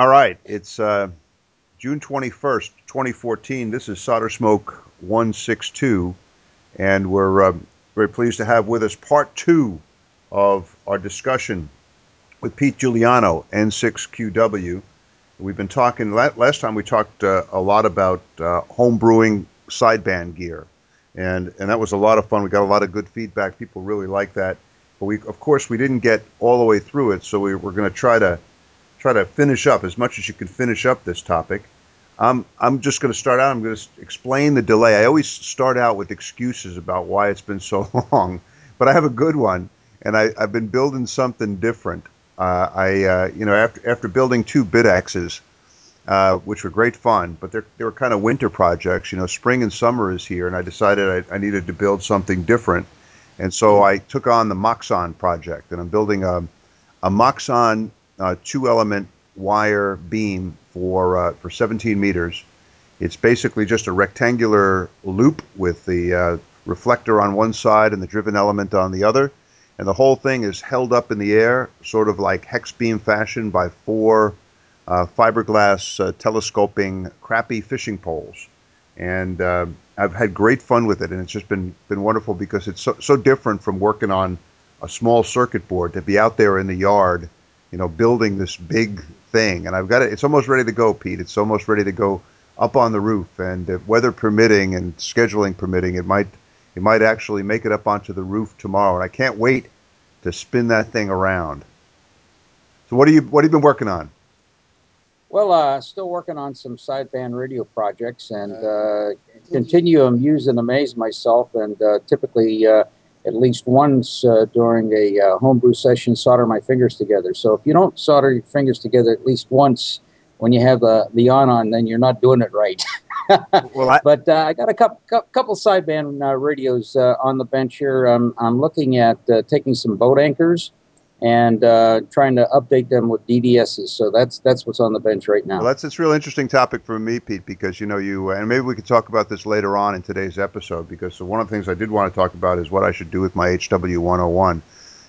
All right, it's uh, June 21st, 2014. This is Solder Smoke 162, and we're uh, very pleased to have with us part two of our discussion with Pete Juliano, N6QW. We've been talking, last time we talked uh, a lot about uh, sideband gear, and, and that was a lot of fun. We got a lot of good feedback. People really like that. But we, of course, we didn't get all the way through it, so we, we're going to try to try to finish up as much as you can finish up this topic. Um, I'm just going to start out. I'm going to explain the delay. I always start out with excuses about why it's been so long, but I have a good one, and I, have been building something different. Uh, I, uh, you know, after after building two BitXes, uh, which were great fun, but they're they were kind of winter projects. You know, spring and summer is here, and I decided I, I needed to build something different, and so I took on the Moxon project, and I'm building a a Moxon two element wire beam for uh, for 17 meters. It's basically just a rectangular loop with the uh, reflector on one side and the driven element on the other, and the whole thing is held up in the air, sort of like hex beam fashion, by four uh, fiberglass uh, telescoping crappy fishing poles. And uh, I've had great fun with it, and it's just been been wonderful because it's so, so different from working on a small circuit board to be out there in the yard you know, building this big thing. And I've got it. It's almost ready to go, Pete. It's almost ready to go up on the roof. And if weather permitting and scheduling permitting, it might it might actually make it up onto the roof tomorrow. And I can't wait to spin that thing around. So what are you what have you been working on? Well, uh, still working on some sideband radio projects and uh, continue to amuse and amaze myself. And uh, typically uh, at least once uh, during a uh, homebrew session solder my fingers together. So if you don't solder your fingers together at least once when you have the, the on on, then you're not doing it right. well, I- but uh, I got a couple, couple sideband uh, radios uh, on the bench here. Um, I'm looking at uh, taking some boat anchors and uh, trying to update them with DDSs. So that's that's what's on the bench right now. Well, that's it's a real interesting topic for me, Pete, because you know you and maybe we could talk about this later on in today's episode. Because one of the things I did want to talk about is what I should do with my HW 101,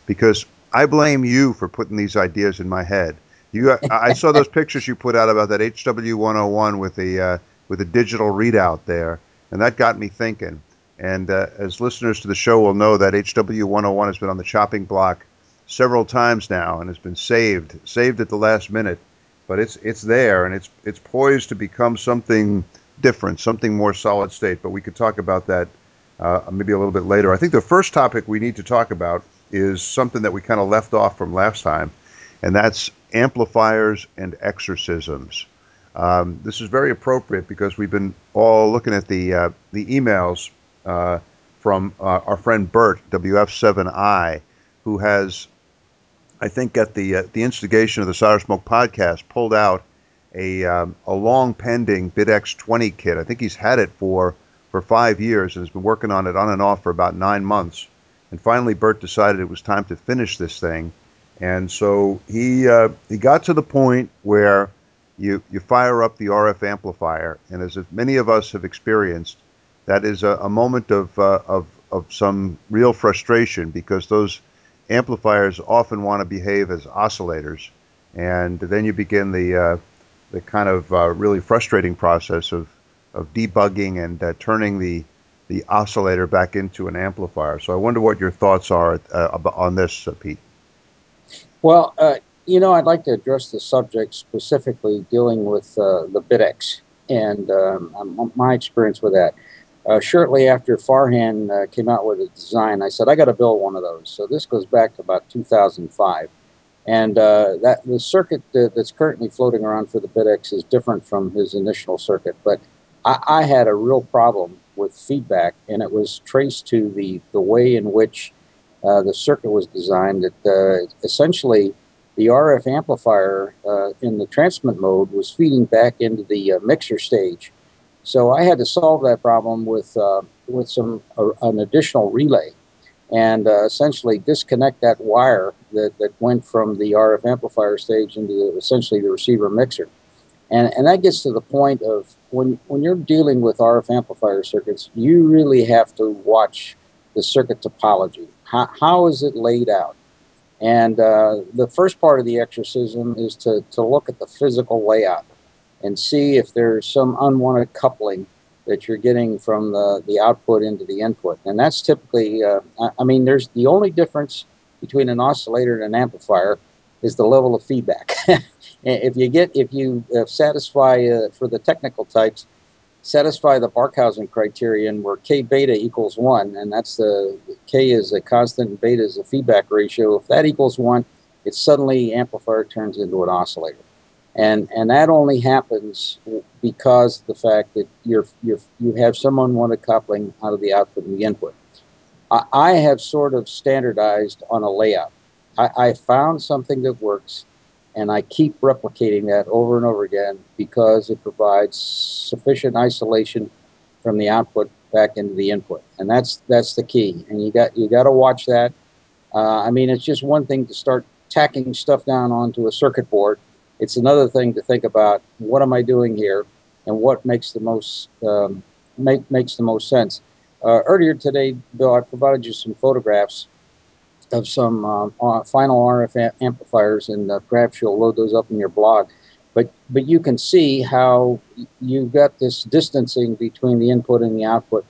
because I blame you for putting these ideas in my head. You, I saw those pictures you put out about that HW 101 with the uh, with a digital readout there, and that got me thinking. And uh, as listeners to the show will know, that HW 101 has been on the chopping block several times now and has been saved, saved at the last minute. But it's it's there and it's it's poised to become something different, something more solid state. But we could talk about that uh, maybe a little bit later. I think the first topic we need to talk about is something that we kind of left off from last time, and that's amplifiers and exorcisms. Um, this is very appropriate because we've been all looking at the uh, the emails uh, from uh, our friend Bert WF7I, who has I think at the uh, the instigation of the Solder Smoke podcast, pulled out a um, a long pending BitX 20 kit. I think he's had it for for five years and has been working on it on and off for about nine months. And finally, Bert decided it was time to finish this thing. And so he uh, he got to the point where you you fire up the RF amplifier, and as many of us have experienced, that is a, a moment of uh, of of some real frustration because those amplifiers often want to behave as oscillators, and then you begin the uh, the kind of uh, really frustrating process of of debugging and uh, turning the the oscillator back into an amplifier. So I wonder what your thoughts are uh, on this, uh, Pete. Well, uh, you know, I'd like to address the subject specifically dealing with the BitX and um, my experience with that. Uh, shortly after Farhan uh, came out with a design, I said, I got to build one of those. So this goes back to about 2005. And uh, that the circuit that's currently floating around for the BitX is different from his initial circuit. But I, I, had a real problem with feedback, and it was traced to the, the way in which uh, the circuit was designed. That uh, essentially the RF amplifier uh, in the transmit mode was feeding back into the mixer stage so I had to solve that problem with uh, with some uh, an additional relay, and uh, essentially disconnect that wire that, that went from the RF amplifier stage into the, essentially the receiver mixer, and and that gets to the point of when when you're dealing with RF amplifier circuits, you really have to watch the circuit topology. How, how is it laid out? And uh, the first part of the exorcism is to, to look at the physical layout and see if there's some unwanted coupling that you're getting from the, the output into the input. And that's typically, uh, I mean, there's the only difference between an oscillator and an amplifier is the level of feedback. if you get, if you uh, satisfy uh, for the technical types, satisfy the Barkhausen criterion where K beta equals one, and that's the K is a constant and beta is a feedback ratio. If that equals one, it suddenly amplifier turns into an oscillator. And, and that only happens because the fact that you're, you're, you have some unwanted coupling out of the output and the input. I, I have sort of standardized on a layout. I, I found something that works and I keep replicating that over and over again because it provides sufficient isolation from the output back into the input, and that's that's the key. And you got you got to watch that. Uh, I mean, it's just one thing to start tacking stuff down onto a circuit board. It's another thing to think about what am I doing here, and what makes the most um, make makes the most sense. Uh, earlier today, Bill, I provided you some photographs of some uh, final RF amplifiers, and uh, perhaps you'll load those up in your blog. But but you can see how you've got this distancing between the input and the output,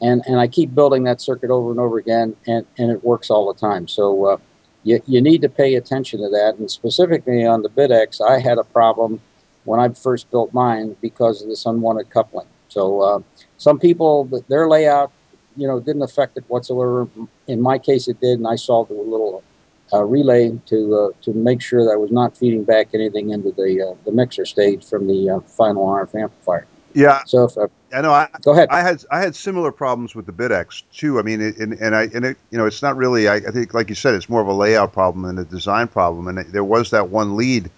and and I keep building that circuit over and over again, and and it works all the time. So uh, you you need to pay attention to that, and specifically on the BitX, I had a problem when I first built mine because of this unwanted coupling. So uh, some people their layout you know, didn't affect it whatsoever. In my case, it did, and I solved it with a little uh, relay to uh, to make sure that I was not feeding back anything into the uh, the mixer stage from the uh, final RF amplifier. Yeah. So if uh, I know, I go ahead. I had I had similar problems with the BitX too. I mean, it, and and I and it you know it's not really. I, I, think like you said, it's more of a layout problem than a design problem. And it, there was that one lead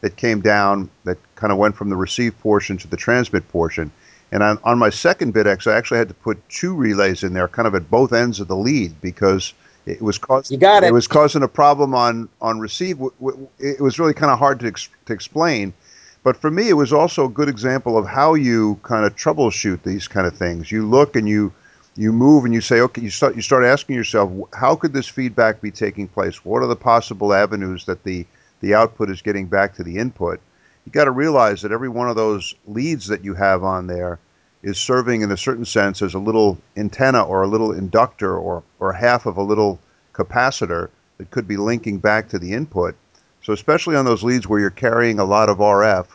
that came down that kind of went from the receive portion to the transmit portion and on, on my second BitX, I actually had to put two relays in there, kind of at both ends of the lead, because it was causing you got it. it was causing a problem on on receive. It was really kind of hard to ex, to explain, but for me, it was also a good example of how you kind of troubleshoot these kind of things. You look and you you move and you say, okay, you start you start asking yourself, how could this feedback be taking place? What are the possible avenues that the the output is getting back to the input? you got to realize that every one of those leads that you have on there is serving in a certain sense as a little antenna or a little inductor or, or half of a little capacitor that could be linking back to the input. So especially on those leads where you're carrying a lot of RF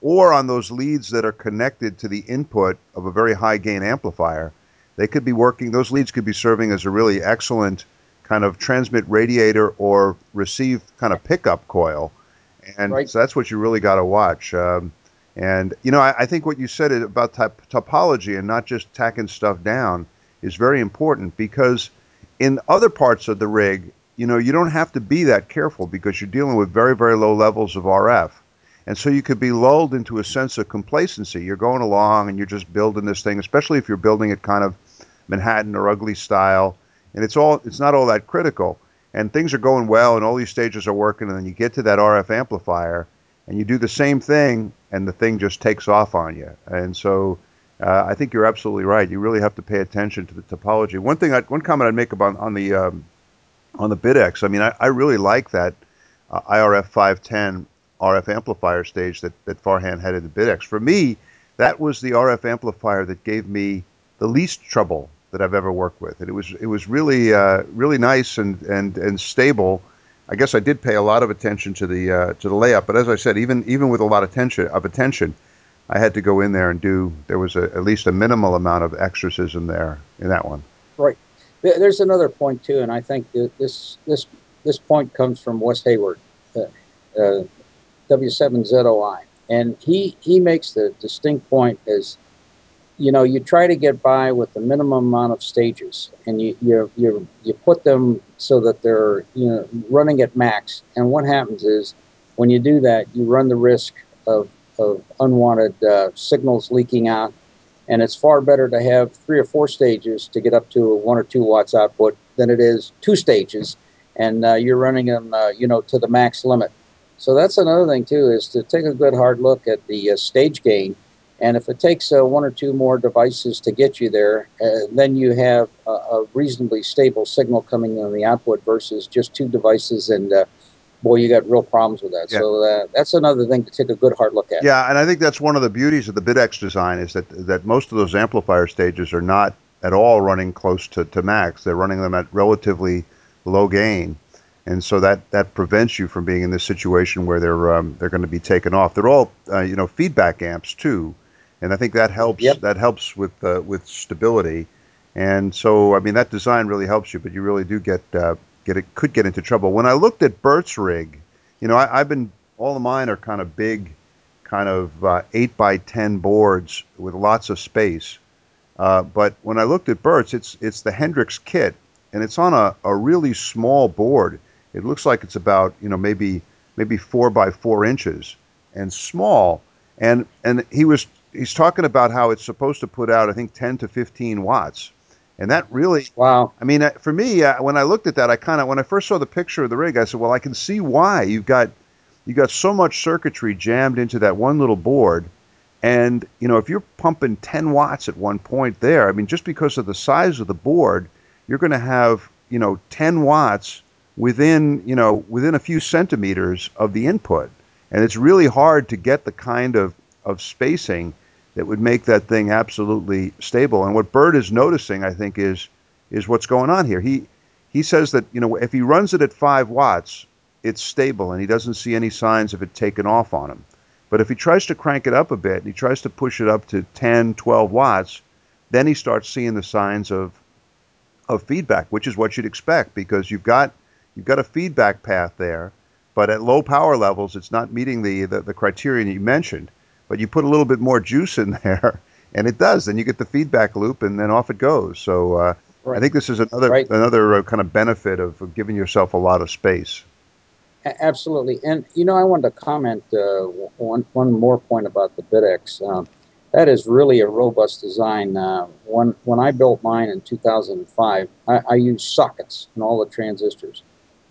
or on those leads that are connected to the input of a very high gain amplifier, they could be working, those leads could be serving as a really excellent kind of transmit radiator or receive kind of pickup coil and right. so that's what you really got to watch. Um, and you know, I, I, think what you said about topology and not just tacking stuff down is very important because in other parts of the rig, you know, you don't have to be that careful because you're dealing with very very low levels of RF. And so you could be lulled into a sense of complacency. You're going along and you're just building this thing, especially if you're building it kind of Manhattan or ugly style, and it's all it's not all that critical and things are going well and all these stages are working and then you get to that RF amplifier and you do the same thing and the thing just takes off on you. And so uh, I think you're absolutely right. You really have to pay attention to the topology. One thing, I, one comment I'd make about on the um, on the BitX. I mean, I, I really like that uh, IRF 510 RF amplifier stage that that Farhan had in the BitX. For me, that was the RF amplifier that gave me the least trouble that I've ever worked with. And it was it was really uh, really nice and, and and stable. I guess I did pay a lot of attention to the uh, to the layout, but as I said, even even with a lot of attention of attention, I had to go in there and do. There was a, at least a minimal amount of exorcism there in that one. Right. There's another point too, and I think this this this point comes from Wes Hayward, uh, uh, W7ZOI, and he he makes the distinct point is, you know, you try to get by with the minimum amount of stages, and you you you you put them so that they're you know running at max. And what happens is, when you do that, you run the risk of of unwanted uh, signals leaking out, and it's far better to have three or four stages to get up to one or two watts output than it is two stages, and uh, you're running them uh, you know to the max limit. So that's another thing too is to take a good hard look at the uh, stage gain And if it takes uh, one or two more devices to get you there, uh, then you have a, a, reasonably stable signal coming on the output versus just two devices. And uh, boy, you got real problems with that. Yeah. So uh, that's another thing to take a good hard look at. Yeah, and I think that's one of the beauties of the BitX design is that that most of those amplifier stages are not at all running close to, to max. They're running them at relatively low gain and so that that prevents you from being in this situation where they're um, they're going to be taken off. They're all uh, you know feedback amps too, and I think that helps yep. that helps with uh, with stability. And so I mean that design really helps you, but you really do get uh, get it could get into trouble. When I looked at Bert's rig, you know I, have been all of mine are kind of big, kind of uh, eight by ten boards with lots of space. Uh, but when I looked at Bert's, it's it's the Hendricks kit, and it's on a, a really small board it looks like it's about you know maybe maybe four by four inches and small. And and he was he's talking about how it's supposed to put out I think 10 to 15 watts. And that really wow. I mean, uh, for me, uh, when I looked at that, I kind of when I first saw the picture of the rig, I said, well, I can see why you've got you've got so much circuitry jammed into that one little board. And you know, if you're pumping 10 watts at one point there, I mean, just because of the size of the board, you're going to have you know 10 watts within you know within a few centimeters of the input, and it's really hard to get the kind of of spacing that would make that thing absolutely stable. And what Bert is noticing, I think, is is what's going on here. He he says that you know if he runs it at five watts, it's stable, and he doesn't see any signs of it taking off on him. But if he tries to crank it up a bit, and he tries to push it up to 10, 12 watts, then he starts seeing the signs of of feedback, which is what you'd expect because you've got You've got a feedback path there, but at low power levels, it's not meeting the, the, the criterion you mentioned. But you put a little bit more juice in there, and it does. Then you get the feedback loop, and then off it goes. So uh, right. I think this is another right. another uh, kind of benefit of, of, giving yourself a lot of space. Absolutely, and you know, I wanted to comment uh, one one more point about the BitX Um, that is really a robust design. Uh, when when I built mine in 2005, I, I used sockets in all the transistors.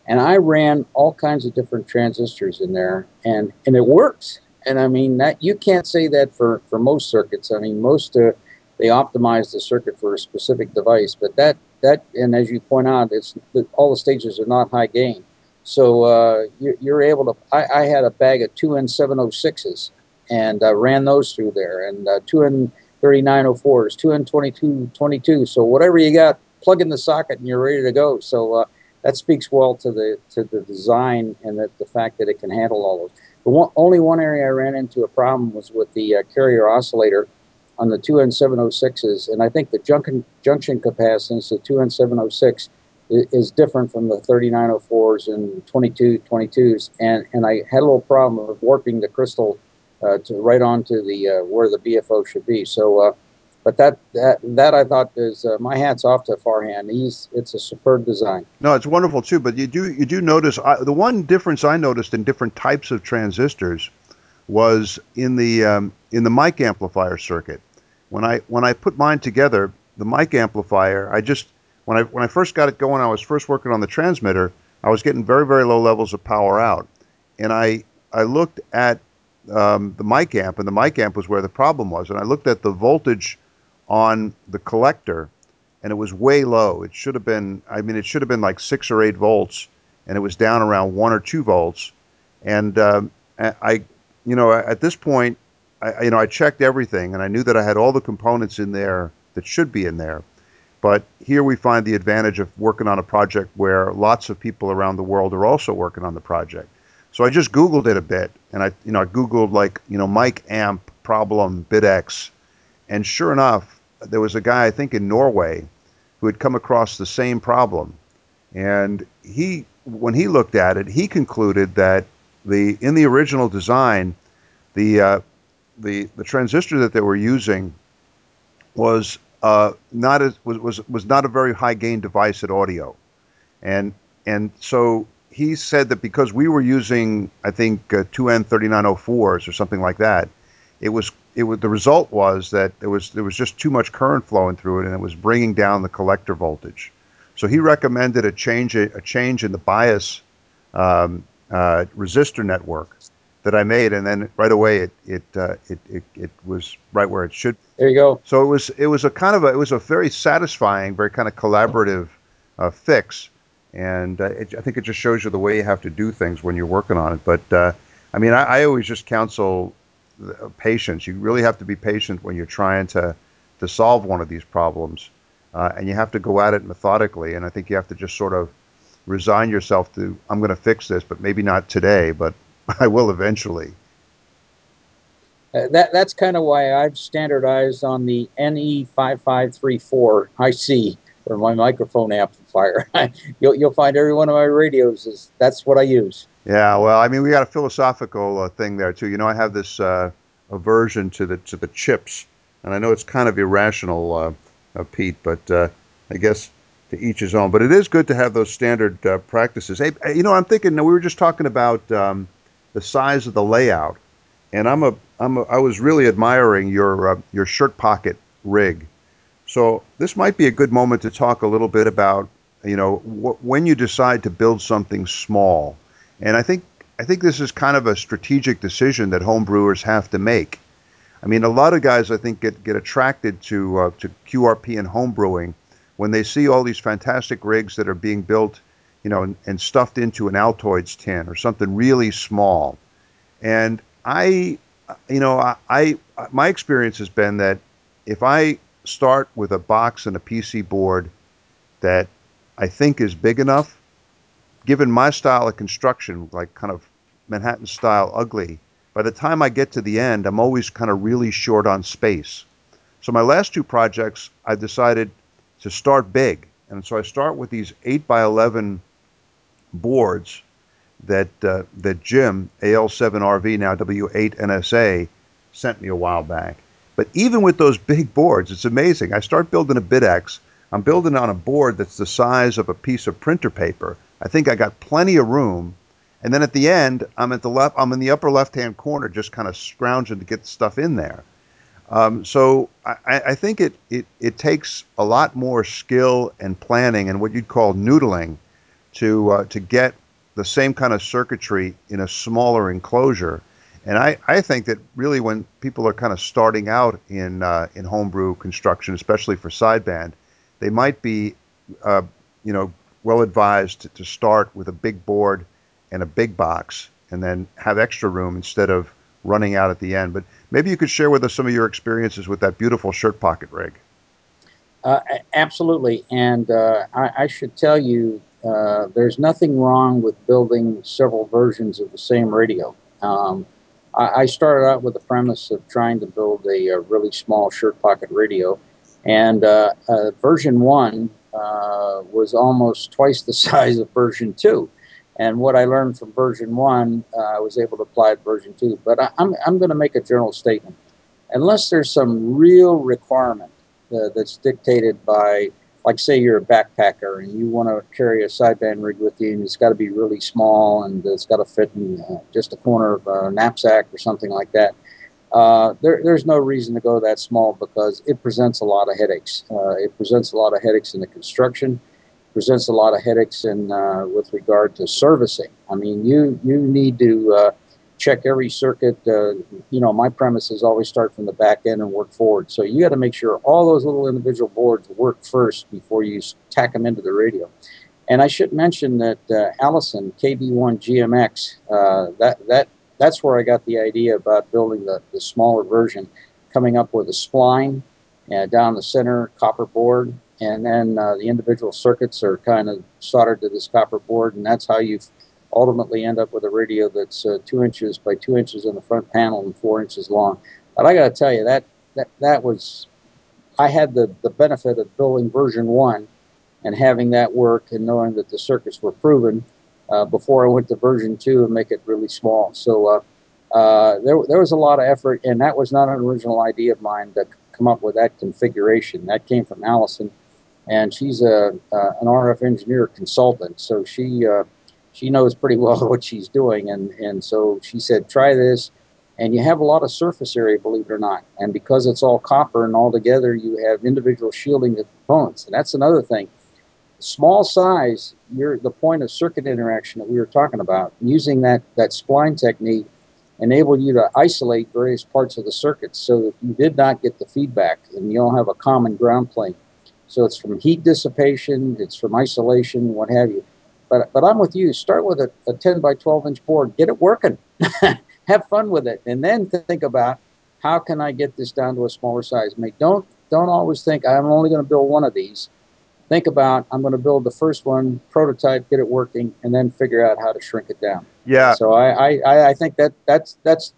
And I ran all kinds of different transistors in there, and and it works. And I mean that you can't say that for for most circuits. I mean most uh, they optimize the circuit for a specific device, but that that and as you point out, it's all the stages are not high gain. So uh, you're, you're, able to. I, I, had a bag of two N706s and uh, ran those through there, and uh, two N3904s, two N2222. So whatever you got, plug in the socket and you're ready to go. So uh, that speaks well to the to the design and that the fact that it can handle all those. The one, only one area I ran into a problem was with the uh, carrier oscillator on the 2N706s, and I think the junction junction capacitance, the 2N706, is, is different from the 3904s and 2222s, and and I had a little problem of warping the crystal uh, to right onto the uh, where the BFO should be. So uh, but that that that I thought is uh, my hats off to Farhan. He's it's a superb design. No, it's wonderful too. But you do you do notice I, the one difference I noticed in different types of transistors was in the um, in the mic amplifier circuit. When I when I put mine together, the mic amplifier, I just when I when I first got it going, I was first working on the transmitter. I was getting very very low levels of power out, and I I looked at um, the mic amp, and the mic amp was where the problem was. And I looked at the voltage on the collector and it was way low. It should have been, I mean, it should have been like six or eight volts, and it was down around one or two volts. And um, I, you know, at this point, I, you know, I checked everything, and I knew that I had all the components in there that should be in there. But here we find the advantage of working on a project where lots of people around the world are also working on the project. So I just Googled it a bit, and I, you know, I Googled like, you know, mic amp problem BitX, and sure enough, there was a guy, I think in Norway, who had come across the same problem. And he, when he looked at it, he concluded that the in the original design, the uh, the the transistor that they were using was uh, not as was, was was not a very high gain device at audio, and and so he said that because we were using I think uh, two N3904s or something like that, it was it was the result was that there was there was just too much current flowing through it, and it was bringing down the collector voltage. So he recommended a change a change in the bias um, uh, resistor network that I made, and then right away it it, uh, it it it was right where it should. There you go. So it was it was a kind of a it was a very satisfying, very kind of collaborative uh, fix, and uh, it, I think it just shows you the way you have to do things when you're working on it. But uh, I mean, I, I always just counsel patience. You really have to be patient when you're trying to to solve one of these problems, uh, and you have to go at it methodically. And I think you have to just sort of resign yourself to I'm going to fix this, but maybe not today, but I will eventually. Uh, that that's kind of why I've standardized on the NE5534 IC for my microphone amplifier. you'll you'll find every one of my radios is that's what I use. Yeah, well, I mean, we got a philosophical uh, thing there too. You know, I have this uh, aversion to the to the chips, and I know it's kind of irrational, uh, uh Pete, but uh, I guess to each his own. But it is good to have those standard uh, practices. Hey, you know, I'm thinking. We were just talking about um, the size of the layout, and I'm a I'm a, I was really admiring your your shirt pocket rig. So this might be a good moment to talk a little bit about you know wh- when you decide to build something small, and I think I think this is kind of a strategic decision that homebrewers have to make. I mean, a lot of guys I think get get attracted to uh, to QRP and homebrewing when they see all these fantastic rigs that are being built, you know, and, and stuffed into an Altoids tin or something really small. And I, you know, I, I my experience has been that if I start with a box and a PC board that I think is big enough, given my style of construction, like kind of Manhattan style ugly, by the time I get to the end, I'm always kind of really short on space. So my last two projects, I decided to start big. And so I start with these 8 by 11 boards that uh, that Jim AL7RV now W8NSA sent me a while back. But even with those big boards, it's amazing. I start building a BitX. I'm building on a board that's the size of a piece of printer paper. I think I got plenty of room. And then at the end, I'm at the left. I'm in the upper left-hand corner, just kind of scrounging to get stuff in there. Um, so I, I, think it, it, it takes a lot more skill and planning and what you'd call noodling to uh, to get the same kind of circuitry in a smaller enclosure. And I, I think that really when people are kind of starting out in uh, in homebrew construction, especially for sideband, they might be uh, you know well advised to, start with a big board and a big box, and then have extra room instead of running out at the end. But maybe you could share with us some of your experiences with that beautiful shirt pocket rig. Uh, absolutely. And uh, I, I, should tell you, uh, there's nothing wrong with building several versions of the same radio. Um, I, I, started out with the premise of trying to build a, a really small shirt pocket radio. And uh, uh, version one uh, was almost twice the size of version two. And what I learned from version one, uh, I was able to apply to version two. But I, am I'm, I'm going to make a general statement. Unless there's some real requirement uh, that's dictated by, like, say you're a backpacker and you want to carry a sideband rig with you, and it's got to be really small and it's got to fit in uh, just a corner of a knapsack or something like that. Uh, there, there's no reason to go that small because it presents a lot of headaches. Uh, it presents a lot of headaches in the construction presents a lot of headaches in uh, with regard to servicing. I mean, you you need to uh, check every circuit. Uh, you know, my premises always start from the back end and work forward. So you got to make sure all those little individual boards work first before you tack them into the radio. And I should mention that Allison KB1 GMX that that that's where I got the idea about building the, the smaller version, coming up with a spline uh, down the center copper board and then uh, the individual circuits are kind of soldered to this copper board, and that's how you ultimately end up with a radio that's uh, two inches by two inches in the front panel and four inches long. But I got to tell you that that that was I had the the benefit of building version one and having that work and knowing that the circuits were proven uh, before I went to version two and make it really small. So. Uh, uh, there, there was a lot of effort, and that was not an original idea of mine to come up with that configuration. That came from Allison, and she's a an RF engineer consultant, so she uh, she knows pretty well what she's doing, and and so she said, try this, and you have a lot of surface area, believe it or not, and because it's all copper and all together, you have individual shielding components, and that's another thing. Small size, you're the point of circuit interaction that we were talking about. Using that that spline technique, enabled you to isolate various parts of the circuit so that you did not get the feedback and you don't have a common ground plane. So it's from heat dissipation, it's from isolation, what have you. But, but I'm with you. Start with a, a 10 by 12 inch board, get it working, have fun with it, and then think about how can I get this down to a smaller size. Make don't don't always think I'm only going to build one of these. Think about I'm going to build the first one, prototype, get it working, and then figure out how to shrink it down. Yeah. So I I, I think that that's that's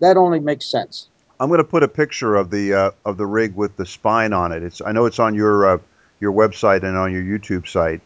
that only makes sense. I'm going to put a picture of the uh, of the rig with the spine on it. It's I know it's on your uh, your website and on your YouTube site,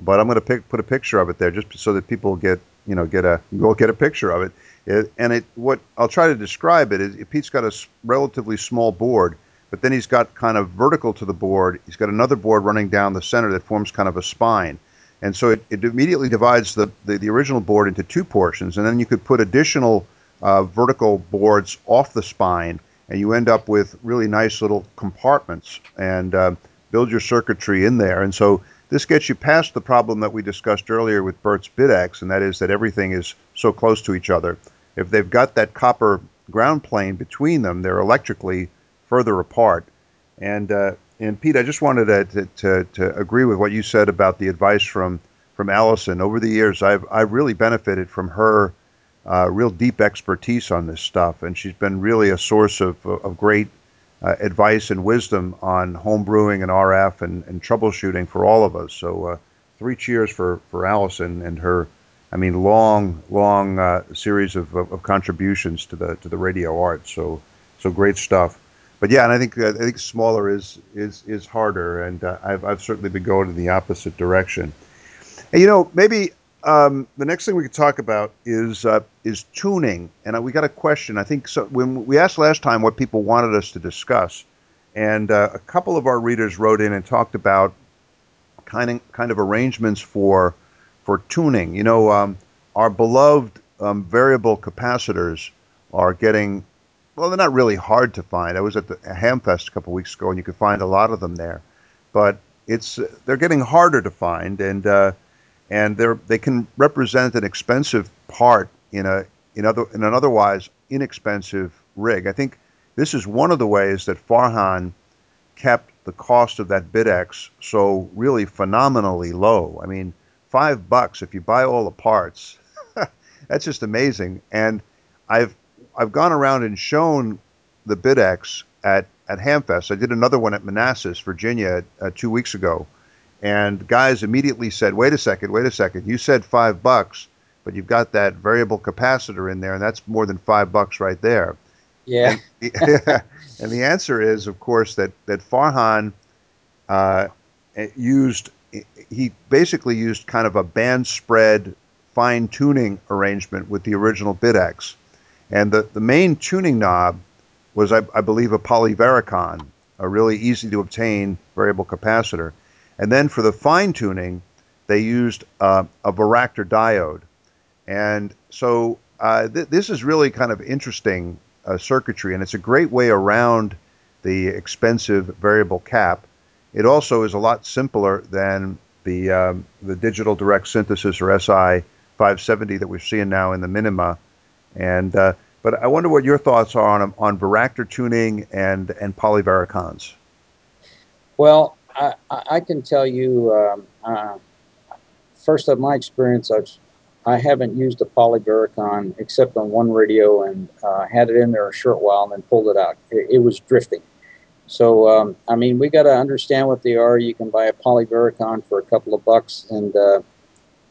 but I'm going to pick, put a picture of it there just so that people get you know get a go get a picture of it. it. And it what I'll try to describe it is Pete's got a relatively small board, but then he's got kind of vertical to the board. He's got another board running down the center that forms kind of a spine. And so it, it immediately divides the, the, the original board into two portions, and then you could put additional uh, vertical boards off the spine, and you end up with really nice little compartments and uh, build your circuitry in there. And so this gets you past the problem that we discussed earlier with Bert's BitX, and that is that everything is so close to each other. If they've got that copper ground plane between them, they're electrically further apart. And uh, and Pete, I just wanted to, to, to agree with what you said about the advice from from Allison. Over the years, I've I've really benefited from her uh, real deep expertise on this stuff, and she's been really a source of, of great uh, advice and wisdom on home brewing and RF and, and troubleshooting for all of us. So, uh, three cheers for, for Allison and her, I mean, long, long uh, series of, of, of, contributions to the to the radio art. So, so great stuff. But yeah, and I think uh, I think smaller is is is harder, and uh, I've I've certainly been going in the opposite direction. And you know, maybe um, the next thing we could talk about is uh, is tuning, and we got a question. I think so, when we asked last time what people wanted us to discuss, and uh, a couple of our readers wrote in and talked about kind of kind of arrangements for for tuning. You know, um, our beloved um, variable capacitors are getting well. They're not really hard to find. I was at the Hamfest a couple weeks ago, and you could find a lot of them there, but it's they're getting harder to find, and uh, and they're they can represent an expensive part in a in other in an otherwise inexpensive rig. I think this is one of the ways that Farhan kept the cost of that BitX so really phenomenally low. I mean, five bucks if you buy all the parts. that's just amazing. And I've I've gone around and shown the BitX at at Hamfest. I did another one at Manassas, Virginia, uh, two weeks ago and guys immediately said, "Wait a second, wait a second. You said five bucks, but you've got that variable capacitor in there, and that's more than five bucks right there." Yeah. And, and the answer is, of course, that that Farhan uh, used he basically used kind of a band spread fine tuning arrangement with the original BitX, and the the main tuning knob was, I, I believe, a polyvaricon, a really easy to obtain variable capacitor and then for the fine tuning, they used uh, a varactor diode. And so uh, th- this is really kind of interesting uh, circuitry, and it's a great way around the expensive variable cap. It also is a lot simpler than the um, the digital direct synthesis or SI 570 that we're seeing now in the Minima. And uh, but I wonder what your thoughts are on on varactor tuning and and polyvaricons. Well, I, I can tell you, um, uh, first of my experience, I've I haven't used a polyvaricon except on one radio and uh, had it in there a short while and then pulled it out. It, it was drifting. So um, I mean, we got to understand what they are. You can buy a polyvaricon for a couple of bucks, and uh,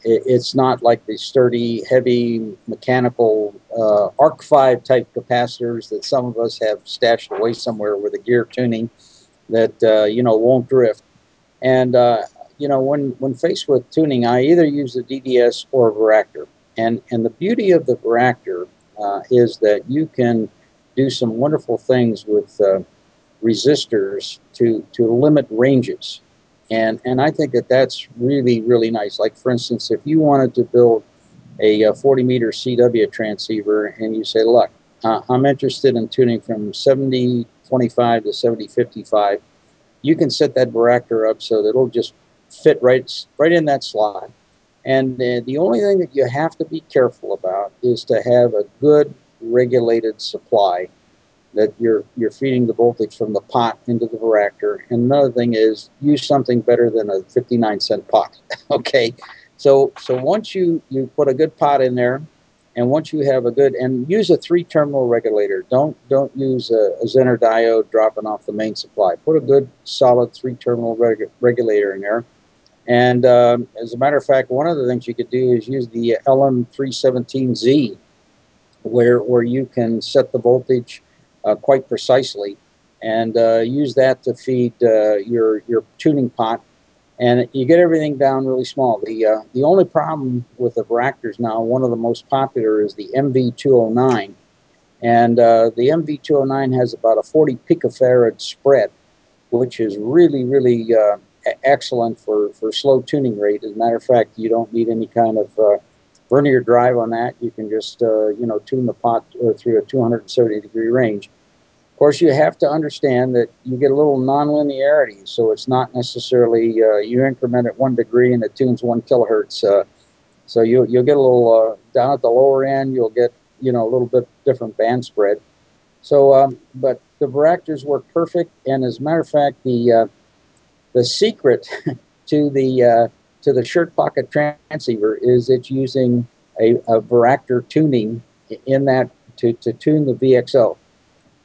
it, it's not like the sturdy, heavy mechanical uh, Arc Five type capacitors that some of us have stashed away somewhere with a gear tuning that uh, you know won't drift. And uh, you know when when faced with tuning, I either use the DDS or a Varactor. And and the beauty of the Varactor uh, is that you can do some wonderful things with uh, resistors to to limit ranges. And and I think that that's really really nice. Like for instance, if you wanted to build a, a 40 meter CW transceiver and you say, look, uh, I'm interested in tuning from 70 25 to 70 55, you can set that Varactor up so that it'll just fit right, right in that slot. And uh, the only thing that you have to be careful about is to have a good regulated supply that you're you're feeding the voltage from the pot into the varactor. And another thing is use something better than a 59 cent pot. okay, so so once you you put a good pot in there, and once you have a good and use a three terminal regulator. Don't don't use a, a Zener diode dropping off the main supply. Put a good solid three terminal reg, regulator in there. And um, as a matter of fact, one of the things you could do is use the LM317Z, where where you can set the voltage quite precisely, and uh, use that to feed uh, your your tuning pot, and you get everything down really small. The uh, the only problem with the Varactors now, one of the most popular is the MV209, and uh, the MV209 has about a 40 picofarad spread, which is really really uh, excellent for for slow tuning rate. As a matter of fact, you don't need any kind of vernier drive on that. You can just, uh, you know, tune the pot uh, through a 270 degree range. Of course, you have to understand that you get a little nonlinearity, so it's not necessarily uh, you increment at one degree and it tunes one kilohertz. Uh, so you, you'll get a little uh, down at the lower end, you'll get, you know, a little bit different band spread. So, um, but the Varactors work perfect, and as a matter of fact, the uh, the secret to the to the shirt pocket transceiver is it's using a, a Varactor tuning in that to, to tune the VXL.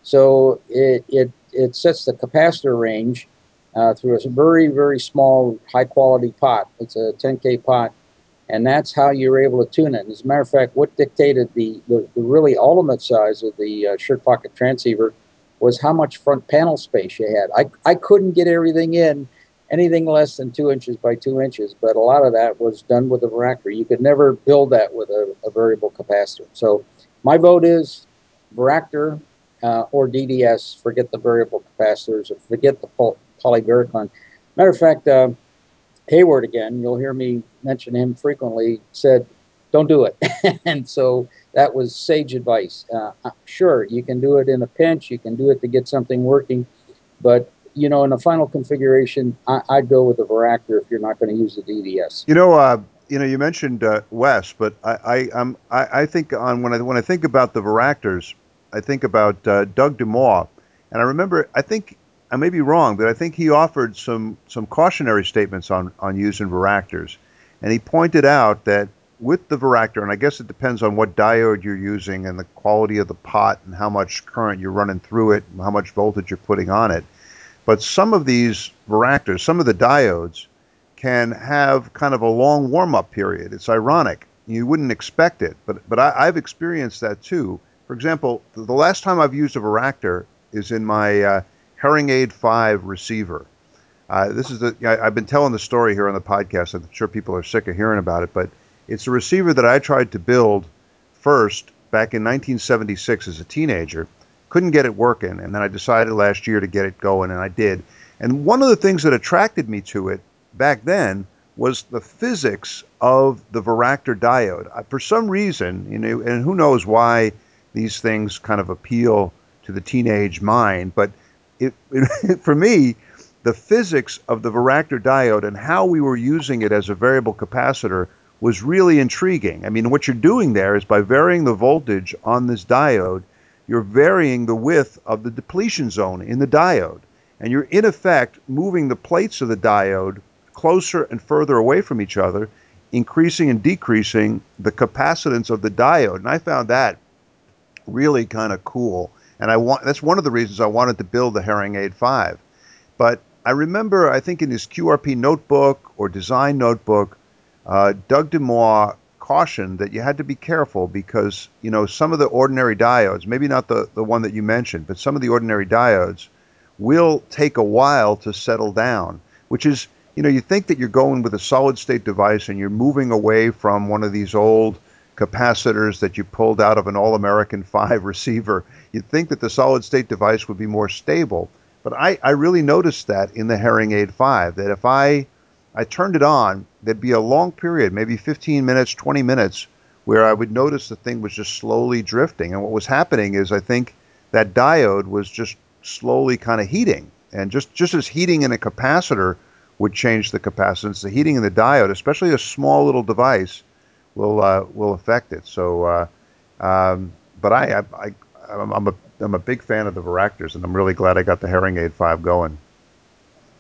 So it, it, it sets the capacitor range uh, through a very, very small, high quality pot. It's a 10K pot. And that's how you're able to tune it. As a matter of fact, what dictated the, the, the really ultimate size of the uh, shirt pocket transceiver was how much front panel space you had. I, I couldn't get everything in anything less than two inches by two inches, but a lot of that was done with a Varactor. You could never build that with a, a variable capacitor. So my vote is Varactor uh, or DDS. Forget the variable capacitors or forget the poly-. Matter of fact, uh, Hayward again, you'll hear me mention him frequently, said, don't do it. and so that was sage advice. Uh, uh, sure, you can do it in a pinch, you can do it to get something working, but you know, in the final configuration, I, would go with the Varactor if you're not going to use the DDS. You know, uh, you know, you mentioned uh, Wes, but I, I, I'm, I, I think on when I when I think about the Varactors, I think about uh, Doug DeMaw, and I remember, I think I may be wrong, but I think he offered some some cautionary statements on on using Varactors, and he pointed out that with the Varactor, and I guess it depends on what diode you're using and the quality of the pot and how much current you're running through it and how much voltage you're putting on it but some of these varactors, some of the diodes, can have kind of a long warm up period. It's ironic. You wouldn't expect it, but, but I, have experienced that too. For example, the last time I've used a varactor is in my uh, Herring-Aid 5 receiver. Uh, this is the, I, I've been telling the story here on the podcast. I'm sure people are sick of hearing about it, but it's a receiver that I tried to build first back in 1976 as a teenager couldn't get it working. And then I decided last year to get it going, and I did. And one of the things that attracted me to it back then was the physics of the Varactor diode. I, for some reason, you know, and who knows why these things kind of appeal to the teenage mind, but it, it, for me, the physics of the Varactor diode and how we were using it as a variable capacitor was really intriguing. I mean, what you're doing there is by varying the voltage on this diode, you're varying the width of the depletion zone in the diode. And you're in effect moving the plates of the diode closer and further away from each other, increasing and decreasing the capacitance of the diode. And I found that really kind of cool. And I want that's one of the reasons I wanted to build the Herring Aid 5. But I remember, I think in his QRP notebook or design notebook, uh, Doug DeMaw caution that you had to be careful because you know some of the ordinary diodes, maybe not the the one that you mentioned, but some of the ordinary diodes will take a while to settle down, which is you know you think that you're going with a solid state device and you're moving away from one of these old capacitors that you pulled out of an all American 5 receiver. You'd think that the solid state device would be more stable. But I, I really noticed that in the Herring-Aid 5, that if I I turned it on, there'd be a long period, maybe 15 minutes, 20 minutes, where I would notice the thing was just slowly drifting. And what was happening is I think that diode was just slowly kind of heating. And just, just as heating in a capacitor would change the capacitance, the heating in the diode, especially a small little device, will uh, will affect it. So, uh, um, but I, I, I I'm a I'm a big fan of the Varactors, and I'm really glad I got the Herring Aid Five going.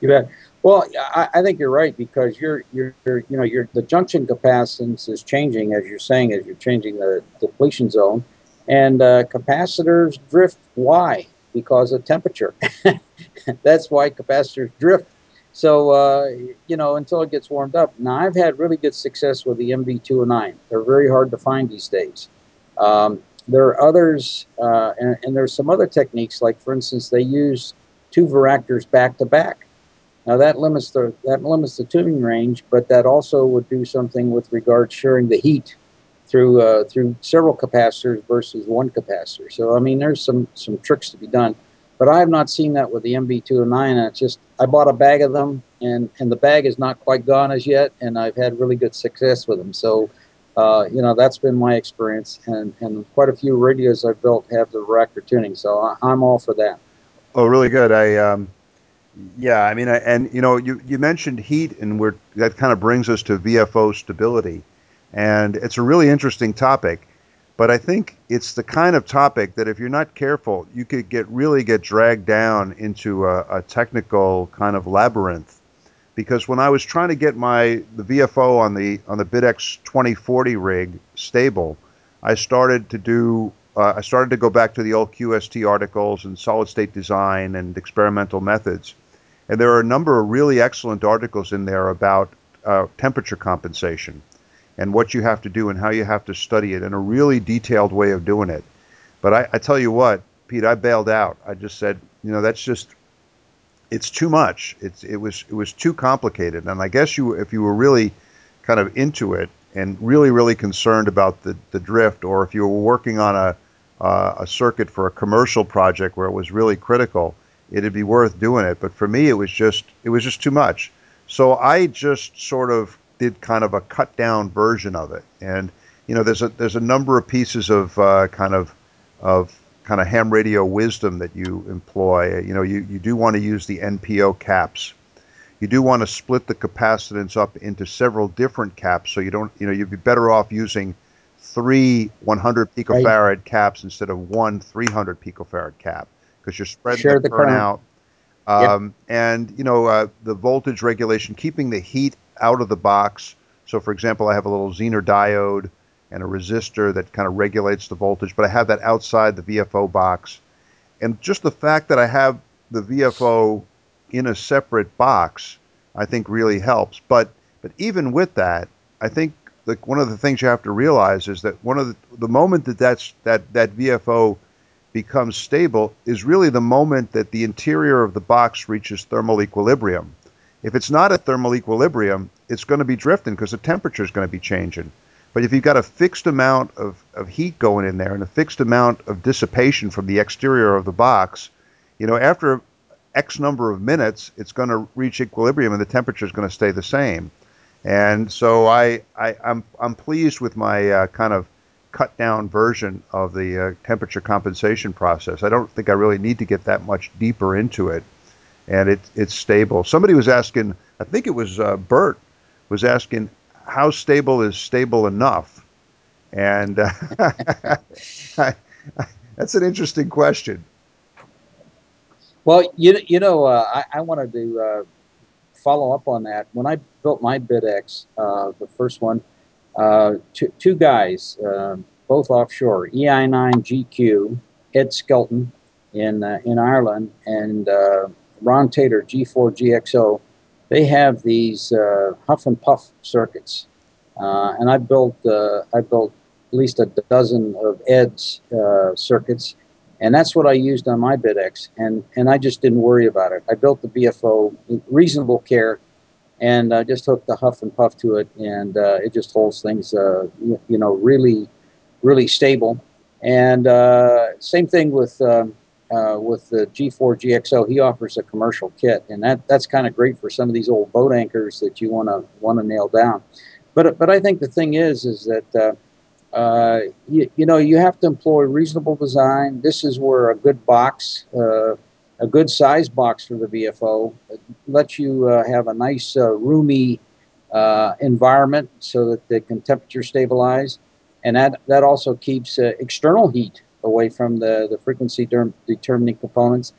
You bet. Well, I, I think you're right because you're, you're, you're you know you're the junction capacitance is changing as you're saying as you're changing the depletion zone, and uh, capacitors drift. Why? Because of temperature. That's why capacitors drift. So uh, you know until it gets warmed up. Now I've had really good success with the MV209. They're very hard to find these days. Um, there are others, uh, and, and there's some other techniques, like for instance, they use two varactors back to back. Now that limits the that limits the tuning range, but that also would do something with regard sharing the heat through uh, through several capacitors versus one capacitor. So I mean, there's some some tricks to be done, but I have not seen that with the MV209. And it's just I bought a bag of them, and and the bag is not quite gone as yet, and I've had really good success with them. So uh, you know, that's been my experience, and, and quite a few radios I've built have the Varactor tuning, so I, am all for that. Oh, really good. I, um, yeah, I mean, and you know, you, you mentioned heat, and we're that kind of brings us to VFO stability, and it's a really interesting topic. But I think it's the kind of topic that if you're not careful, you could get really get dragged down into a, a technical kind of labyrinth because when I was trying to get my the VFO on the on the BitX 2040 rig stable, I started to do uh, I started to go back to the old QST articles and solid state design and experimental methods, and there are a number of really excellent articles in there about uh, temperature compensation and what you have to do and how you have to study it in a really detailed way of doing it. But I, I tell you what, Pete, I bailed out. I just said, you know, that's just it's too much. It's it was it was too complicated. And I guess you if you were really kind of into it and really really concerned about the the drift, or if you were working on a uh, a circuit for a commercial project where it was really critical, it'd be worth doing it. But for me, it was just it was just too much. So I just sort of did kind of a cut down version of it. And you know, there's a there's a number of pieces of uh, kind of of kind of ham radio wisdom that you employ. You know, you, you do want to use the NPO caps. You do want to split the capacitance up into several different caps, so you don't, you know, you'd be better off using three 100 picofarad right. caps instead of one 300 picofarad cap because you're spreading Share the, current out. Um, yep. And you know, uh, the voltage regulation, keeping the heat out of the box. So, for example, I have a little Zener diode and a resistor that kind of regulates the voltage, but I have that outside the VFO box. And just the fact that I have the VFO in a separate box, I think really helps. But but even with that, I think like one of the things you have to realize is that one of the, the moment that that's that that VFO becomes stable is really the moment that the interior of the box reaches thermal equilibrium. If it's not at thermal equilibrium, it's going to be drifting because the temperature is going to be changing. But if you've got a fixed amount of, of heat going in there and a fixed amount of dissipation from the exterior of the box, you know, after X number of minutes, it's going to reach equilibrium and the temperature is going to stay the same. And so I, I am I'm, I'm pleased with my uh, kind of cut down version of the uh, temperature compensation process. I don't think I really need to get that much deeper into it, and it it's stable. Somebody was asking, I think it was uh, Bert, was asking how stable is stable enough? And uh, that's an interesting question. Well, you you know, uh, I, I, wanted to uh, follow up on that. When I built my BitX, uh, the first one, two, two guys, uh, both offshore, EI9GQ, Ed Skelton in in Ireland, and Ron Taylor G4GXO they have these uh, huff and puff circuits, uh, and I built uh, I built at least a dozen of Ed's uh, circuits, and that's what I used on my BitX, and and I just didn't worry about it. I built the BFO reasonable care, and I just hooked the huff and puff to it, and uh, it just holds things uh, you, you, know really really stable. And same thing with. Um, uh, with the G4 GXO, he offers a commercial kit, and that that's kind of great for some of these old boat anchors that you want to want to nail down. But but I think the thing is is that uh, uh, you, you know you have to employ reasonable design. This is where a good box, uh, a good size box for the VFO, lets you uh, have a nice uh, roomy environment so that they can temperature stabilize, and that that also keeps external heat away from the, the frequency determining components.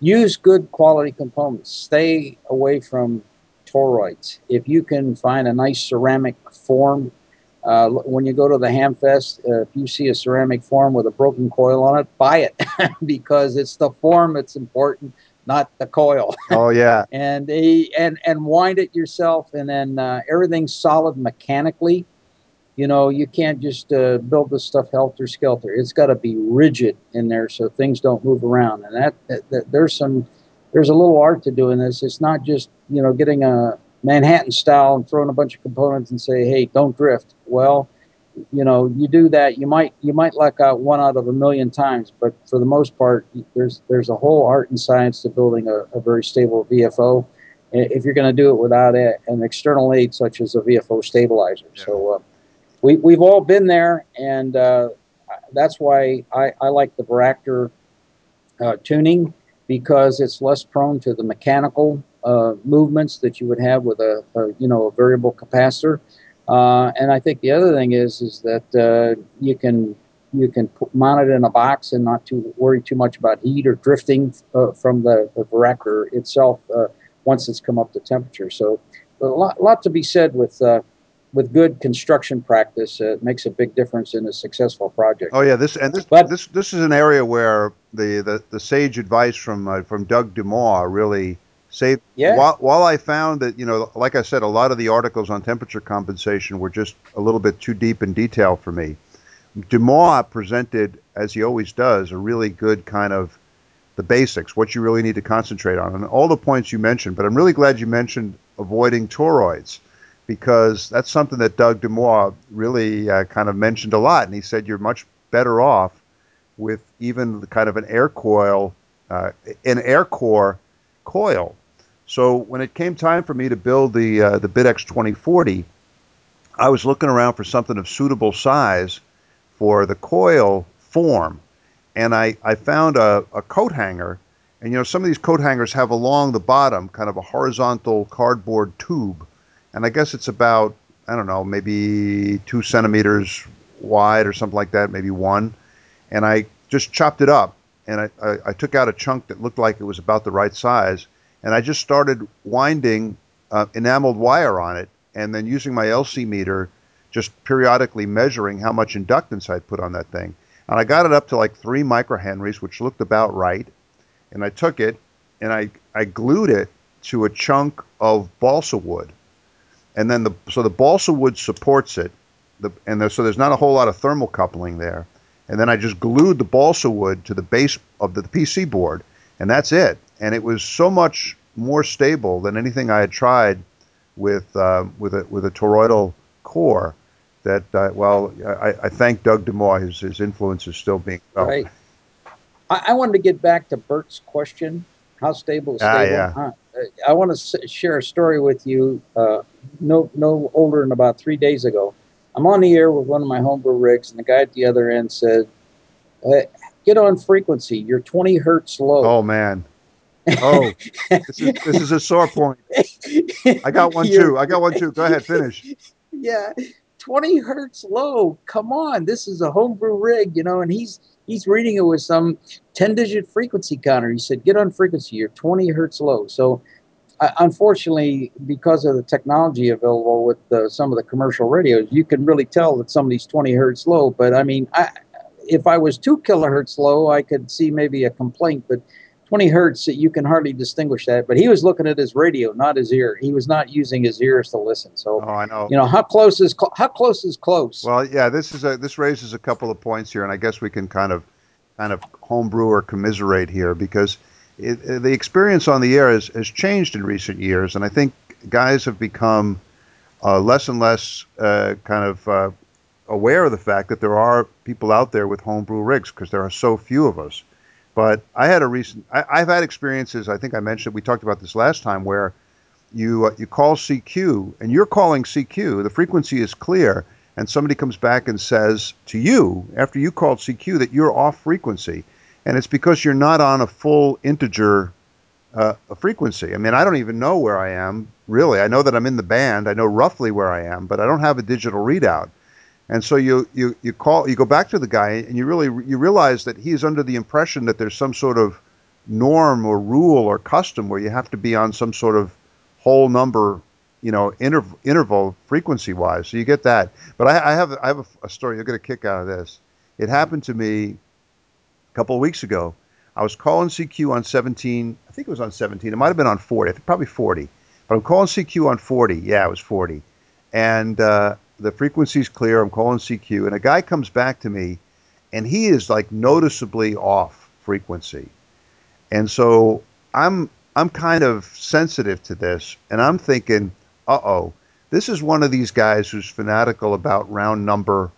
Use good quality components. Stay away from toroids. If you can find a nice ceramic form, uh, when you go to the Hamfest, uh, if you see a ceramic form with a broken coil on it, buy it because it's the form that's important, not the coil. Oh yeah. and and and wind it yourself, and then uh, everything's solid mechanically. You know, you can't just uh, build this stuff helter skelter. It's got to be rigid in there so things don't move around. And that, that, that there's some there's a little art to doing this. It's not just you know getting a Manhattan style and throwing a bunch of components and say, hey, don't drift. Well, you know, you do that, you might you might luck out one out of a million times, but for the most part, there's there's a whole art and science to building a, a very stable VFO. If you're going to do it without a, an external aid such as a VFO stabilizer, yeah. so uh, we we've all been there, and uh, that's why I, I like the Varactor uh, tuning because it's less prone to the mechanical uh, movements that you would have with a, a you know a variable capacitor. Uh, and I think the other thing is is that uh, you can you can put, mount it in a box and not to worry too much about heat or drifting uh, from the, the Varactor itself uh, once it's come up to temperature. So a lot, lot to be said with with good construction practice, uh, it makes a big difference in a successful project. Oh yeah, this and this but, this this is an area where the the, the sage advice from uh, from Doug DeMaw really saved. Yeah. While, while I found that you know, like I said, a lot of the articles on temperature compensation were just a little bit too deep in detail for me. DeMaw presented, as he always does, a really good kind of the basics, what you really need to concentrate on, and all the points you mentioned. But I'm really glad you mentioned avoiding toroids because that's something that Doug DeMaw really uh, kind of mentioned a lot. And he said you're much better off with even kind of an air coil, uh, an air core coil. So when it came time for me to build the uh, the BitX 2040, I was looking around for something of suitable size for the coil form, and I, I found a, a coat hanger. And you know, some of these coat hangers have along the bottom kind of a horizontal cardboard tube and I guess it's about I don't know maybe two centimeters wide or something like that, maybe one. And I just chopped it up, and I, I, I took out a chunk that looked like it was about the right size, and I just started winding uh, enameled wire on it, and then using my LC meter, just periodically measuring how much inductance I'd put on that thing. And I got it up to like three microhenries, which looked about right. And I took it and I, I glued it to a chunk of balsa wood and then the so the balsa wood supports it, the, and so there's not a whole lot of thermal coupling there. And then I just glued the balsa wood to the base of the, the PC board, and that's it. And it was so much more stable than anything I had tried with uh, with a with a toroidal core. That uh, well, I, I, thank Doug DeMaw. His his influence is still being felt. Right. I, I wanted to get back to Bert's question: How stable is ah, stable? Ah, yeah. I want to share a story with you. Uh, no, no older than about three days ago. I'm on the air with one of my homebrew rigs, and the guy at the other end said, "Get on frequency. You're 20 hertz low." Oh man. Oh, this is this is a sore point. I got one too. I got one too. Go ahead, finish. Yeah, 20 hertz low. Come on, this is a homebrew rig, you know, and he's he's reading it with some 10 digit frequency counter. He said, get on frequency, you're 20 hertz low. So, uh, unfortunately, because of the technology available with uh, some of the commercial radios, you can really tell that somebody's 20 hertz low. But I mean, I, if I was two kilohertz low, I could see maybe a complaint. But 20 hertz, that you can hardly distinguish that. But he was looking at his radio, not his ear. He was not using his ears to listen. So, oh, I know. You know how close is cl- how close is close? Well, yeah, this is a this raises a couple of points here, and I guess we can kind of kind of homebrew or commiserate here because it, the experience on the air has, has changed in recent years, and I think guys have become uh, less and less uh, kind of uh, aware of the fact that there are people out there with homebrew rigs because there are so few of us. But I had a recent, I, have had experiences. I think I mentioned we talked about this last time where you uh, you call CQ and you're calling CQ. The frequency is clear, and somebody comes back and says to you after you called CQ that you're off frequency, and it's because you're not on a full integer uh, frequency. I mean, I don't even know where I am really. I know that I'm in the band. I know roughly where I am, but I don't have a digital readout. And so you, you, you call you go back to the guy and you really you realize that he's under the impression that there's some sort of norm or rule or custom where you have to be on some sort of whole number, you know, interv- interval frequency wise. So you get that. But I, I have I have a, a story. You'll get a kick out of this. It happened to me a couple of weeks ago. I was calling CQ on 17. I think it was on 17. It might have been on 40. I think probably 40. But I'm calling CQ on 40. Yeah, it was 40. And uh, the frequency's clear. I'm calling CQ, and a guy comes back to me, and he is like noticeably off frequency, and so I'm I'm kind of sensitive to this, and I'm thinking, uh oh, this is one of these guys who's fanatical about round number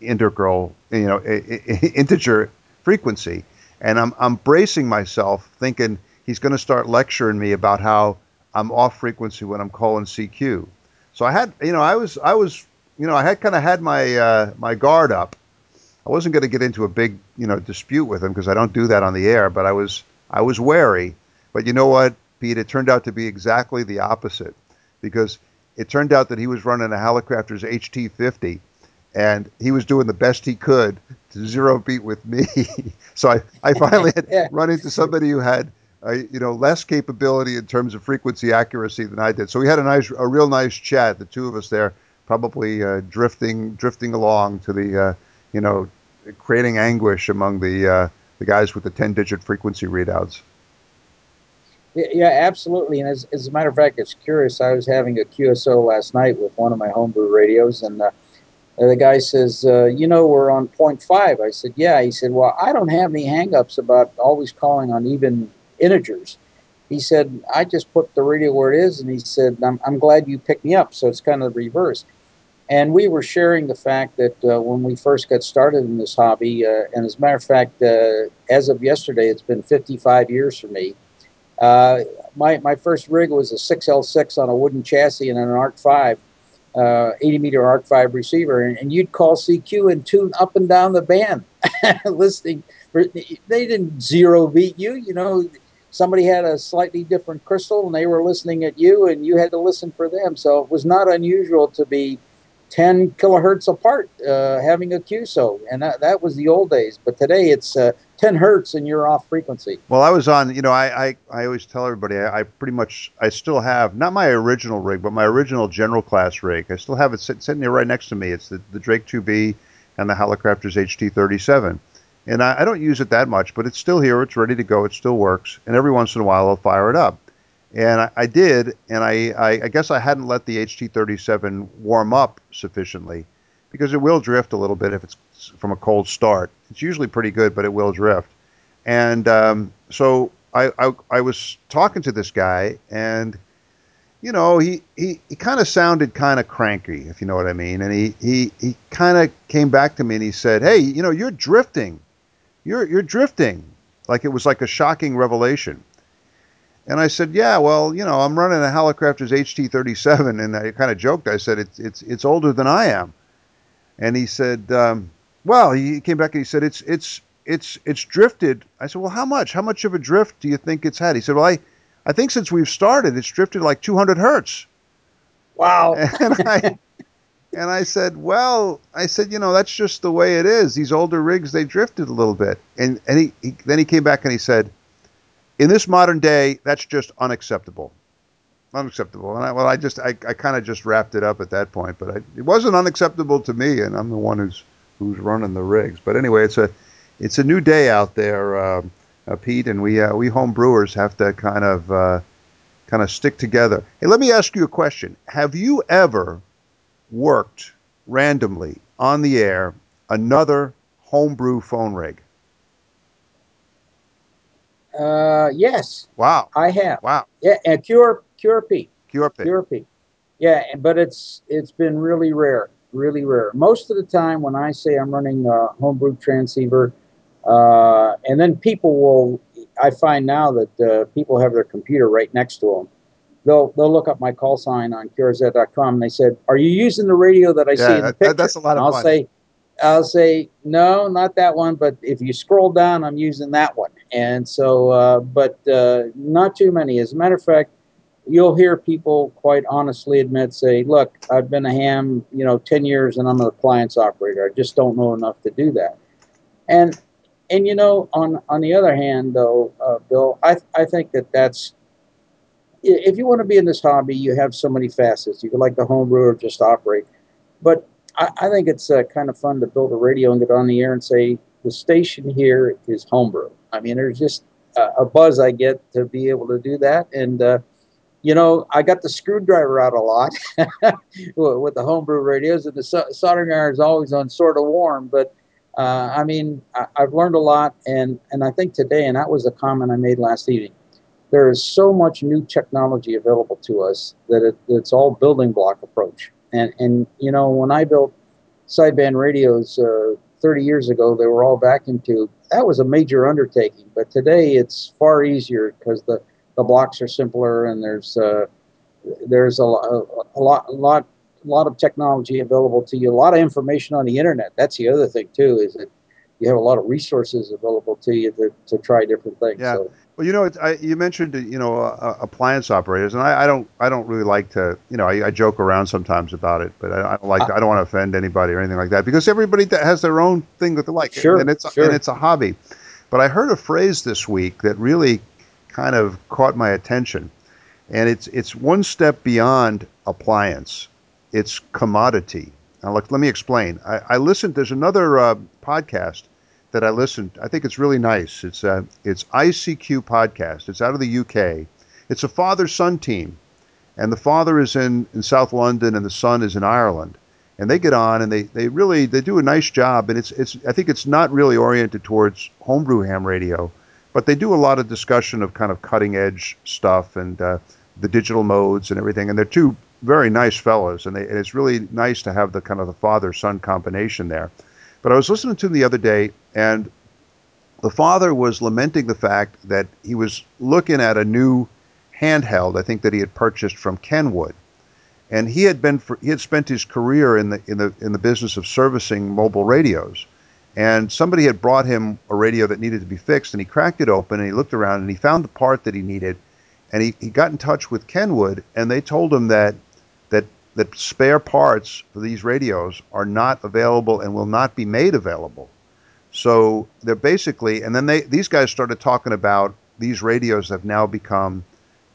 integral, you know, integer frequency, and I'm I'm bracing myself, thinking he's going to start lecturing me about how I'm off frequency when I'm calling CQ. So I had, you know, I was, I was, you know, I had kind of had my uh, my guard up. I wasn't going to get into a big, you know, dispute with him because I don't do that on the air. But I was, I was wary. But you know what, Pete? It turned out to be exactly the opposite, because it turned out that he was running a Hallicrafters HT50, and he was doing the best he could to zero beat with me. so I, I finally had yeah. run into somebody who had uh, you know, less capability in terms of frequency accuracy than I did. So we had a nice, a real nice chat. The two of us there, probably uh, drifting, drifting along to the, uh, you know, creating anguish among the uh, the guys with the ten-digit frequency readouts. Yeah, absolutely. And as, as a matter of fact, it's curious. I was having a QSO last night with one of my homebrew radios, and uh, the guy says, uh, "You know, we're on point five. I said, "Yeah." He said, "Well, I don't have any hangups about always calling on even integers. He said, I just put the radio where it is, and he said, I'm, I'm glad you picked me up. So it's kind of the reverse. And we were sharing the fact that uh, when we first got started in this hobby, uh, and as a matter of fact, uh, as of yesterday, it's been 55 years for me. Uh, my, my first rig was a 6L6 on a wooden chassis and an ARC 5, uh, 80 meter ARC 5 receiver, and, and, you'd call CQ and tune up and down the band, listening. They didn't zero beat you, you know somebody had a slightly different crystal and they were listening at you and you had to listen for them. So it was not unusual to be 10 kilohertz apart uh, having a QSO. And that, that was the old days. But today it's uh, 10 hertz and you're off frequency. Well, I was on, you know, I, I, I always tell everybody I, I, pretty much, I still have, not my original rig, but my original general class rig. I still have it sit, sitting there right next to me. It's the, the Drake 2B and the Hallicrafters HT37 and I, I, don't use it that much, but it's still here. It's ready to go. It still works, and every once in a while I'll fire it up. And I, I did, and I, I, guess I hadn't let the HT37 warm up sufficiently because it will drift a little bit if it's from a cold start. It's usually pretty good, but it will drift. And um, so I, I, was talking to this guy, and you know, he, he, he kind of sounded kind of cranky, if you know what I mean. And he, he, he kind of came back to me and he said, Hey, you know, you're drifting you're you're drifting like it was like a shocking revelation. And i said yeah well you know i'm running a hallicrafters ht37 and i kind of joked. I said it's it's it's older than i am. And he said um, well he came back and he said it's it's it's it's drifted. I said well how much? How much of a drift do you think it's had? He said well i i think since we've started it's drifted like 200 hertz. Wow. And i and I said, well, I said, you know, that's just the way it is. These older rigs, they drifted a little bit. And, and he, he then he came back and he said, in this modern day, that's just unacceptable. Unacceptable. And I, well, I just, I, I kind of just wrapped it up at that point, but I, it wasn't unacceptable to me. And I'm the one who's, who's running the rigs. But anyway, it's a, it's a new day out there, uh, uh, Pete, and we, uh, we home brewers have to kind of, uh, kind of stick together. Hey, let me ask you a question. Have you ever worked randomly on the air another homebrew phone rig? Uh, yes. Wow. I have. Wow. Yeah, and Cure QRP. QRP. QRP. Yeah, but it's it's been really rare, really rare. Most of the time, when I say I'm running a homebrew transceiver, uh, and then people will, I find now that uh, people have their computer right next to them they'll they'll look up my call sign on QRZ.com and they said, "Are you using the radio that I yeah, see in the picture?" That's a lot of I'll fun. say, I'll say, "No, not that one." But if you scroll down, I'm using that one. And so, uh, but uh, not too many. As a matter of fact, you'll hear people quite honestly admit, say, "Look, I've been a ham, you know, ten years, and I'm a appliance operator. I just don't know enough to do that." And and you know, on on the other hand, though, uh, Bill, I I think that that's if you want to be in this hobby, you have so many facets. You could like the homebrew or just operate, but I, I think it's uh, kind of fun to build a radio and get on the air and say the station here is homebrew. I mean, there's just a, buzz I get to be able to do that, and uh, you know, I got the screwdriver out a lot with the homebrew radios, and the soldering iron is always on sort of warm, but uh, I mean, I, have learned a lot, and and I think today, and that was a comment I made last evening. There is so much new technology available to us that it, it's all building block approach. And and you know, when I built sideband radios uh, 30 years ago, they were all vacuum tube. That was a major undertaking, but today it's far easier because the the blocks are simpler and there's uh, there's a, a, a lot a lot a lot of technology available to you, a lot of information on the internet. That's the other thing too, is that you have a lot of resources available to you to, to try different things. Yeah. So, well, you know, I, you mentioned you know uh, appliance operators, and I, I, don't I don't really like to you know I, I joke around sometimes about it, but I, I don't like to, I don't want to offend anybody or anything like that because everybody has their own thing that they like, sure, and it's sure. and it's a hobby. But I heard a phrase this week that really kind of caught my attention, and it's it's one step beyond appliance it's commodity. Now, look, let me explain. I, I listened. There's another uh, podcast that I listened. I think it's really nice. It's uh, it's ICQ podcast. It's out of the UK. It's a father-son team, and the father is in in South London, and the son is in Ireland. And they get on, and they, they really they do a nice job. And it's it's I think it's not really oriented towards homebrew ham radio, but they do a lot of discussion of kind of cutting edge stuff and uh, the digital modes and everything. And they're two very nice fellows, and, they, and it's really nice to have the kind of the father son combination there. But I was listening to him the other day, and the father was lamenting the fact that he was looking at a new handheld, I think that he had purchased from Kenwood, and he had been for, he had spent his career in the in the in the business of servicing mobile radios, and somebody had brought him a radio that needed to be fixed, and he cracked it open and he looked around and he found the part that he needed, and he, he got in touch with Kenwood, and they told him that that spare parts for these radios are not available and will not be made available. So they're basically, and then they these guys started talking about these radios have now become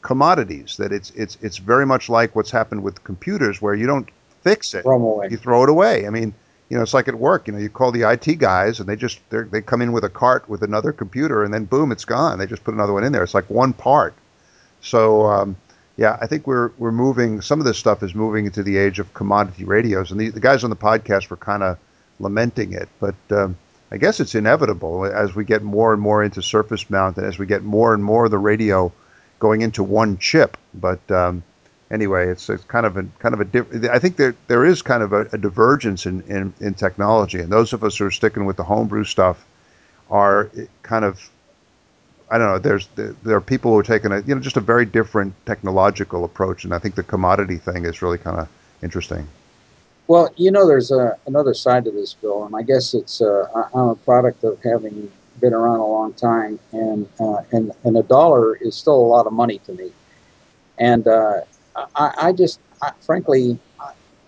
commodities. That it's it's it's very much like what's happened with computers, where you don't fix it, you throw it away. I mean, you know, it's like at work. You know, you call the IT guys, and they just they come in with a cart with another computer, and then boom, it's gone. They just put another one in there. It's like one part. So um, yeah, I think we're we're moving. Some of this stuff is moving into the age of commodity radios, and the, the guys on the podcast were kind of lamenting it. But um, I guess it's inevitable as we get more and more into surface mount, and as we get more and more of the radio going into one chip. But um, anyway, it's, it's kind of a kind of a diff- I think there there is kind of a, a divergence in, in in technology, and those of us who are sticking with the homebrew stuff are kind of I don't know. There's there are people who are taking a you know just a very different technological approach, and I think the commodity thing is really kind of interesting. Well, you know, there's a, another side to this, Bill, and I guess it's uh, I'm a product of having been around a long time, and uh, and and a dollar is still a lot of money to me, and uh, I, I just I, frankly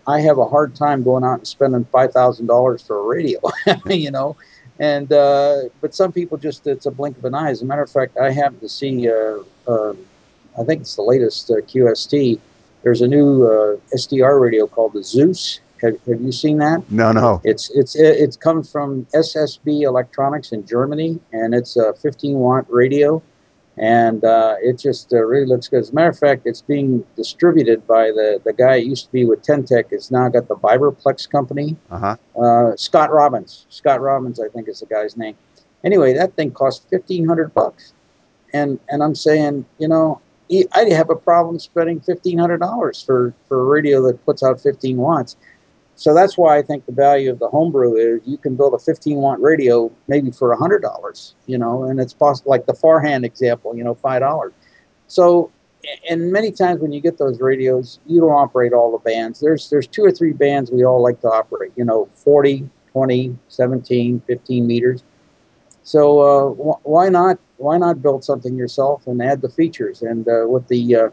I have a hard time going out and spending five thousand dollars for a radio, you know, and uh, but some people just it's a blink of an eye. As a matter of fact, I happened to see. Uh, uh, I think it's the latest uh, QST. There's a new uh, SDR radio called the Zeus. Have, have you seen that? No, no. It's it's it's it comes from SSB Electronics in Germany, and it's a 15 watt radio and uh, it just uh, really looks good. As a matter of fact, it's being distributed by the, the guy used to be with Ten-Tec. It's now got the Vibraplex company. Uh-huh. Uh, Scott Robbins. Scott Robbins, I think is the guy's name. Anyway, that thing cost fifteen hundred bucks, and and I'm saying, you know, I have a problem spending fifteen hundred dollars for for a radio that puts out fifteen watts. So that's why I think the value of the homebrew is you can build a 15 watt radio maybe for $100, you know, and it's possible, like the Farhan example, you know, $5. So, and many times when you get those radios, you don't operate all the bands. There's, there's two or three bands we all like to operate, you know, 40, 20, 17, 15 meters. So uh, wh- why not why not build something yourself and add the features? And uh, with the uh,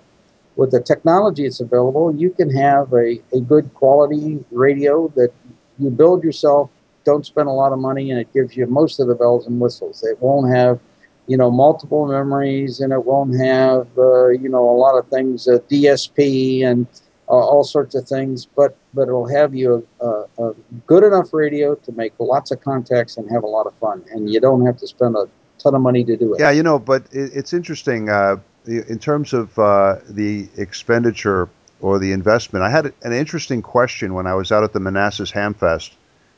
with the technology that's available, you can have a, a good quality radio that you build yourself, don't spend a lot of money, and it gives you most of the bells and whistles. It won't have, you know, multiple memories, and it won't have, uh, you know, a lot of things, uh, DSP and uh, all sorts of things, but but it'll have you a, a, a, good enough radio to make lots of contacts and have a lot of fun, and you don't have to spend a ton of money to do it. Yeah, you know, but it, it's interesting uh, in terms of uh, the expenditure or the investment. I had an interesting question when I was out at the Manassas Hamfest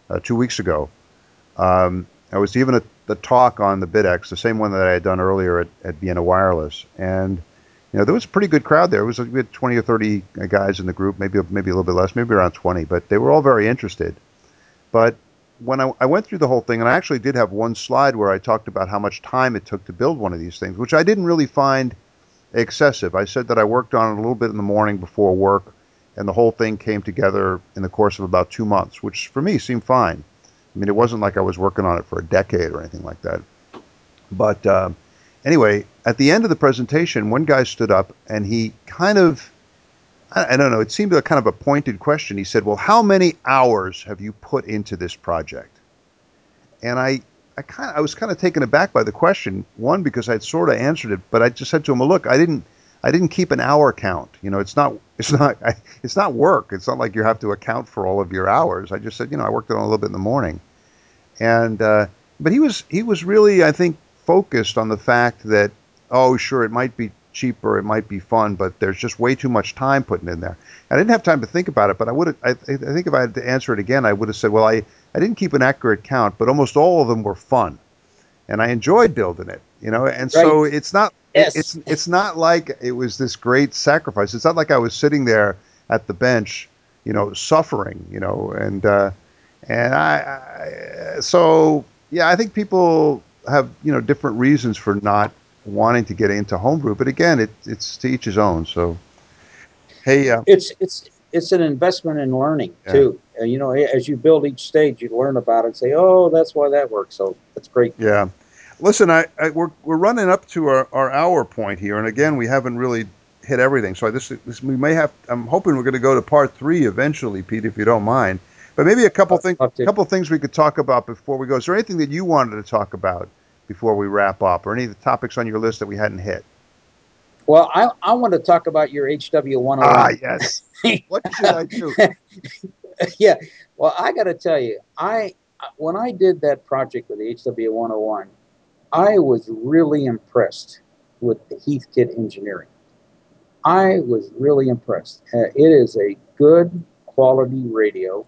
uh, two weeks ago. Um, I was giving a, the talk on the BitX, the same one that I had done earlier at, at Vienna Wireless, and you know, there was a pretty good crowd there. It was we had 20 or 30 guys in the group, maybe maybe a little bit less, maybe around 20, but they were all very interested. But when I, I went through the whole thing, and I actually did have one slide where I talked about how much time it took to build one of these things, which I didn't really find excessive. I said that I worked on it a little bit in the morning before work, and the whole thing came together in the course of about two months, which for me seemed fine. I mean, it wasn't like I was working on it for a decade or anything like that. But uh, anyway, at the end of the presentation, one guy stood up and he kind of, I, I don't know, it seemed a kind of a pointed question. He said, Well, how many hours have you put into this project? And I, I kind I was kind of taken aback by the question. One, because I'd sort of answered it, but I just said to him, well, look, I didn't, I didn't keep an hour count. You know, it's not, it's not, I, it's not work. It's not like you have to account for all of your hours. I just said, you know, I worked on a little bit in the morning, and, uh, but he was, he was really, I think, focused on the fact that, oh, sure, it might be cheaper, it might be fun, but there's just way too much time putting in there. I didn't have time to think about it, but I would have, I, I think if I had to answer it again, I would have said, well, I, I didn't keep an accurate count, but almost all of them were fun, and I enjoyed building it. You know, and right. so it's not yes. it's it's not like it was this great sacrifice. It's not like I was sitting there at the bench, you know, suffering. You know, and uh, and I, I so yeah, I think people have you know different reasons for not wanting to get into homebrew, but again, it, it's to each his own. So, hey, uh, it's it's it's an investment in learning yeah. too. You know, as you build each stage, you learn about it and say, "Oh, that's why that works." So that's great. Yeah. Listen, I, I we're we're running up to our, our hour point here, and again, we haven't really hit everything. So this, this we may have. I'm hoping we're going to go to part three eventually, Pete, if you don't mind. But maybe a couple things, a couple things we could talk about before we go. Is there anything that you wanted to talk about before we wrap up, or any of the topics on your list that we hadn't hit? Well, I, I want to talk about your HW 101. Ah, yes. what should I do? yeah. Well, I got to tell you, I when I did that project with the HW 101, I was really impressed with the Heathkit engineering. I was really impressed. Uh, it is a good quality radio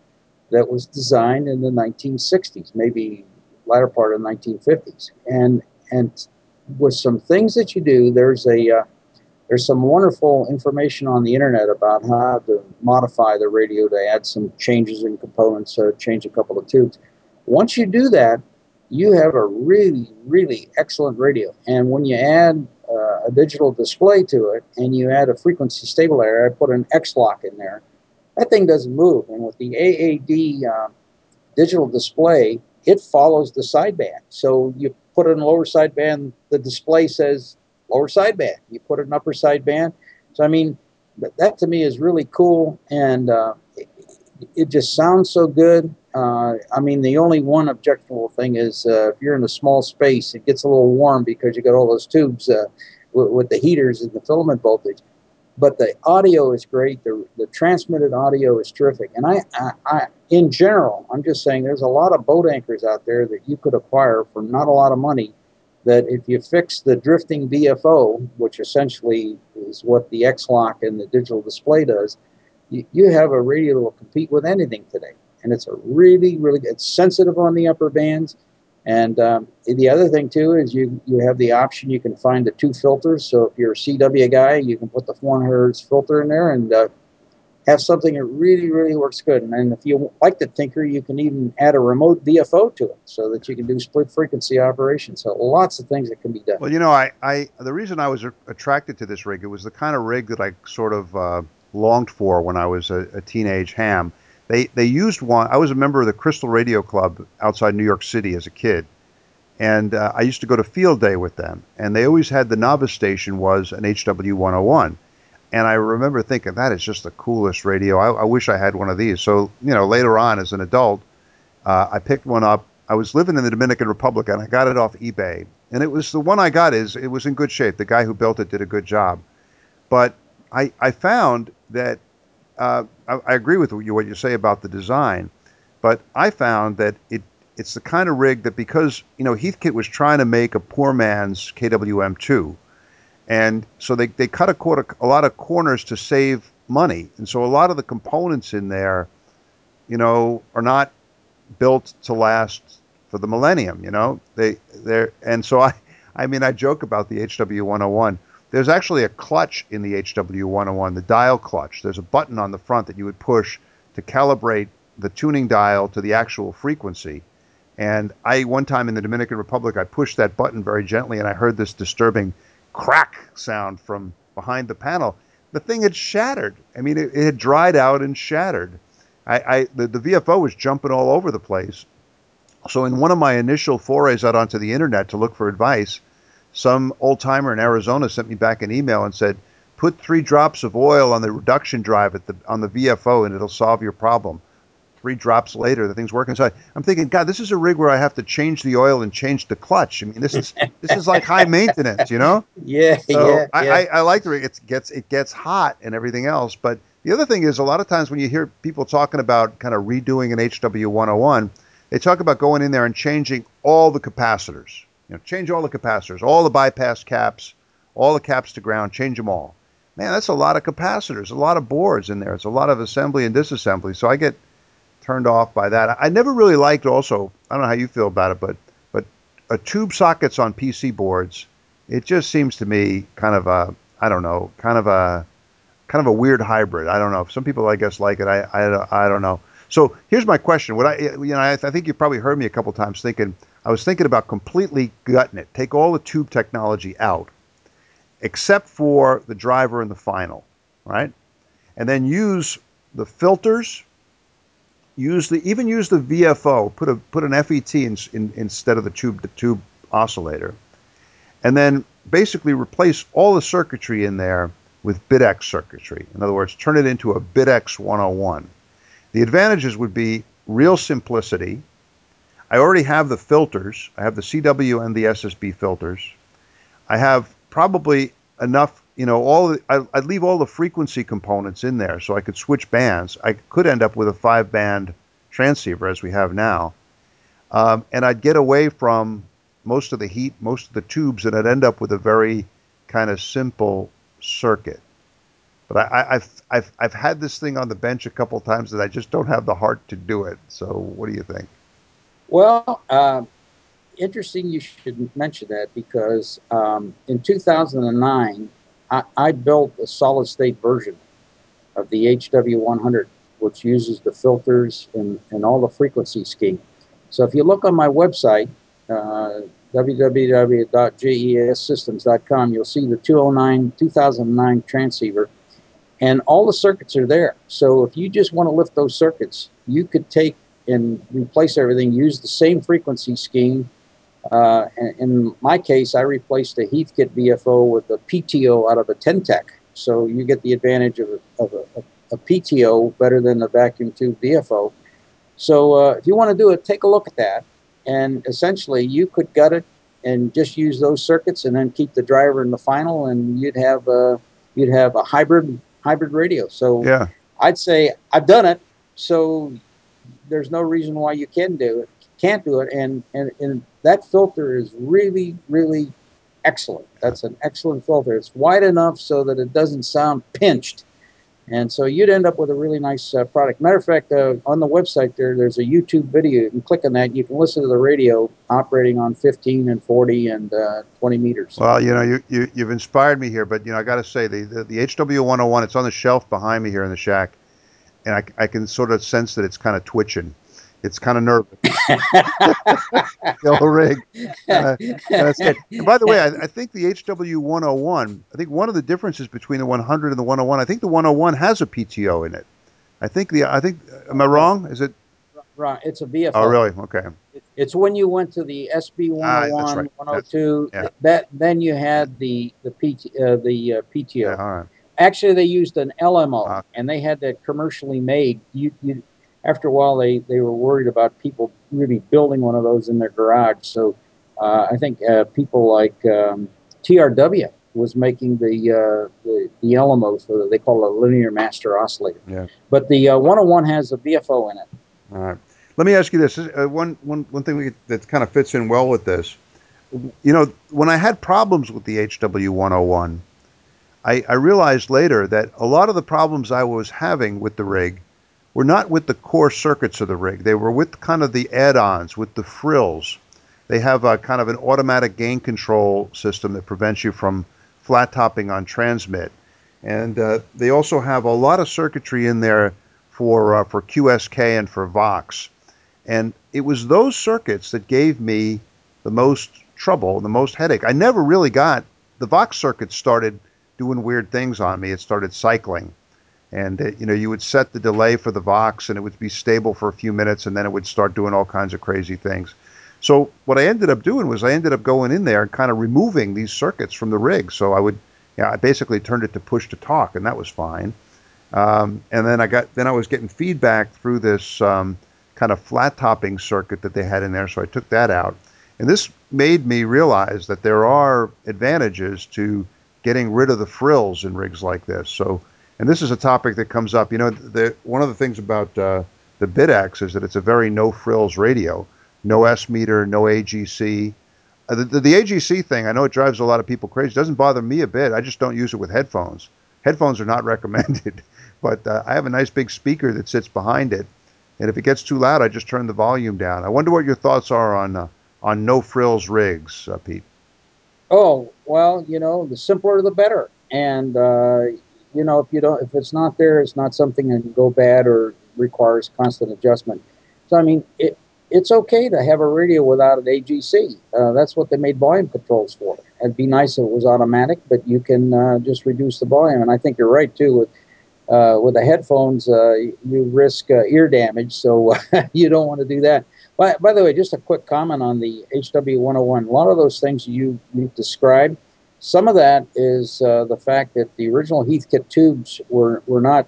that was designed in the 1960s, maybe latter part of the 1950s, and and with some things that you do, there's a uh, there's some wonderful information on the internet about how to modify the radio to add some changes in components, uh, change a couple of tubes. Once you do that, you have a really, really excellent radio. And when you add uh, a digital display to it and you add a frequency stabilizer, I put an X-Lock in there, that thing doesn't move. And with the AAD uh, digital display, it follows the sideband. So you put it in lower sideband, the display says lower sideband. You put an upper sideband. So I mean, that to me is really cool, and uh, it, it, just sounds so good. Uh, I mean, the only one objectionable thing is uh, if you're in a small space, it gets a little warm because you got all those tubes uh, with, with the heaters and the filament voltage but the audio is great. The, the transmitted audio is terrific. And I, I, I, in general, I'm just saying there's a lot of boat anchors out there that you could acquire for not a lot of money that if you fix the drifting BFO, which essentially is what the X-Lock and the digital display does, you, you have a radio that will compete with anything today. And it's a really, really, it's sensitive on the upper bands. And um, the other thing too is you you have the option you can find the two filters. So if you're a CW guy, you can put the 400 hertz filter in there and uh, have something that really, really works good. And then if you like to tinker, you can even add a remote VFO to it so that you can do split frequency operations. So lots of things that can be done. Well, you know, I, I the reason I was attracted to this rig, it was the kind of rig that I sort of uh, longed for when I was a, a, teenage ham. They, they used one. I was a member of the Crystal Radio Club outside New York City as a kid. And uh, I used to go to field day with them. And they always had the novice station was an HW 101 and I remember thinking that is just the coolest radio. I, I wish I had one of these. So you know, later on as an adult, uh, I picked one up. I was living in the Dominican Republic, and I got it off eBay. And it was the one I got is it was in good shape. The guy who built it did a good job. But I I found that uh, I, I agree with you what you say about the design, but I found that it it's the kind of rig that because you know Heathkit was trying to make a poor man's KWM2 and so they, they cut a, quarter, a lot of corners to save money. And so a lot of the components in there, you know, are not built to last for the millennium, you know. They they're and so I I mean I joke about the HW101. There's actually a clutch in the HW101, the dial clutch. There's a button on the front that you would push to calibrate the tuning dial to the actual frequency. And I one time in the Dominican Republic I pushed that button very gently and I heard this disturbing crack sound from behind the panel. The thing had shattered. I mean, it, it had dried out and shattered. I, I the, the VFO was jumping all over the place. So in one of my initial forays out onto the internet to look for advice, some old timer in Arizona sent me back an email and said, "Put three drops of oil on the reduction drive at the on the VFO, and it'll solve your problem." Three drops later, the thing's working. So I'm thinking, God, this is a rig where I have to change the oil and change the clutch. I mean, this is this is like high maintenance, you know? Yeah, so yeah. I, yeah. I, I like the rig. It gets it gets hot and everything else. But the other thing is, a lot of times when you hear people talking about kind of redoing an HW101, they talk about going in there and changing all the capacitors. You know, change all the capacitors, all the bypass caps, all the caps to ground, change them all. Man, that's a lot of capacitors, a lot of boards in there. It's a lot of assembly and disassembly. So I get turned off by that. I never really liked also, I don't know how you feel about it, but but a tube sockets on PC boards, it just seems to me kind of a I don't know, kind of a kind of a weird hybrid. I don't know. Some people I guess like it. I I, I don't know. So here's my question. What I you know I, I think you probably heard me a couple times thinking I was thinking about completely gutting it. Take all the tube technology out, except for the driver and the final, right? And then use the filters use the even use the VFO. Put a put an FET in, in, instead of the tube the tube oscillator, and then basically replace all the circuitry in there with BitX circuitry. In other words, turn it into a BitX 101. The advantages would be real simplicity. I already have the filters. I have the CW and the SSB filters. I have probably enough, you know, all I, I'd leave all the frequency components in there so I could switch bands. I could end up with a five band transceiver as we have now. Um, and I'd get away from most of the heat, most of the tubes, and I'd end up with a very kind of simple circuit. But I, have I've, I've had this thing on the bench a couple times that I just don't have the heart to do it. So what do you think? Well, uh, interesting you should mention that because um, in 2009, I, I, built a solid state version of the HW100, which uses the filters and, and all the frequency scheme. So if you look on my website, uh, www.jessystems.com, you'll see the 209 2009 transceiver, and all the circuits are there. So if you just want to lift those circuits, you could take and replace everything, use the same frequency scheme uh, in my case, I replaced a Heathkit VFO with a PTO out of a Ten-Tec. So you get the advantage of a, of a, a PTO better than the vacuum tube VFO. So uh, if you want to do it, take a look at that. And essentially, you could gut it and just use those circuits, and then keep the driver in the final, and you'd have a you'd have a hybrid hybrid radio. So yeah. I'd say I've done it. So there's no reason why you can do it, can't do it, and and and that filter is really, really excellent. That's an excellent filter. It's wide enough so that it doesn't sound pinched. And so you'd end up with a really nice uh, product. Matter of fact, uh, on the website there, there's a YouTube video. You can click on that. You can listen to the radio operating on 15 and 40 and uh, 20 meters. Well, you know, you, you, you've inspired me here, but, you know, I got to say, the, the, the HW101, it's on the shelf behind me here in the shack, and I, I can sort of sense that it's kind of twitching it's kind of nervous. Yellow rig. Uh, and by the way, I, I, think the HW 101, I think one of the differences between the 100 and the 101, I think the 101 has a PTO in it. I think the, I think, am I wrong? Is it? Right. It's a VFO. Oh, really? Okay. It's when you went to the SB 101, ah, right. 102, that then you had the the PT, uh, the uh, PTO. Yeah, all right. actually, they used an LMO, uh, and they had that commercially made. You, you, after a while, they they were worried about people really building one of those in their garage. So uh, I think uh, people like um, TRW was making the uh, the, the LMO, so they call it a linear master oscillator. Yeah. But the uh, 101 has a VFO in it. All right. Let me ask you this: uh, one one one thing we, that kind of fits in well with this. You know, when I had problems with the HW 101, I, I realized later that a lot of the problems I was having with the rig were not with the core circuits of the rig. They were with kind of the add-ons, with the frills. They have a kind of an automatic gain control system that prevents you from flat topping on transmit. And uh, they also have a lot of circuitry in there for uh, for QSK and for Vox. And it was those circuits that gave me the most trouble, the most headache. I never really got the Vox circuits started doing weird things on me. It started cycling. And you know, you would set the delay for the Vox and it would be stable for a few minutes and then it would start doing all kinds of crazy things. So what I ended up doing was I ended up going in there and kind of removing these circuits from the rig. So I would, yeah, I basically turned it to push to talk, and that was fine. Um, and then I got, then I was getting feedback through this um, kind of flat topping circuit that they had in there. So I took that out, and this made me realize that there are advantages to getting rid of the frills in rigs like this. So, and this is a topic that comes up. You know, the, one of the things about uh, the BitX is that it's a very no frills radio no S meter, no AGC. Uh, the, the, the, AGC thing, I know it drives a lot of people crazy. It doesn't bother me a bit. I just don't use it with headphones. Headphones are not recommended, but uh, I have a nice big speaker that sits behind it, and if it gets too loud, I just turn the volume down. I wonder what your thoughts are on uh, on no frills rigs, uh, Pete. Oh well, you know, the simpler the better, and uh, you know, if you don't, if it's not there, it's not something that can go bad or requires constant adjustment. So I mean, it, it's okay to have a radio without an AGC. Uh, that's what they made volume controls for. It'd be nice if it was automatic, but you can uh, just reduce the volume. And I think you're right too. With uh, with the headphones, uh, you risk uh, ear damage, so you don't want to do that. By, by the way, just a quick comment on the HW101. A lot of those things you you described, some of that is uh, the fact that the original Heathkit tubes were were not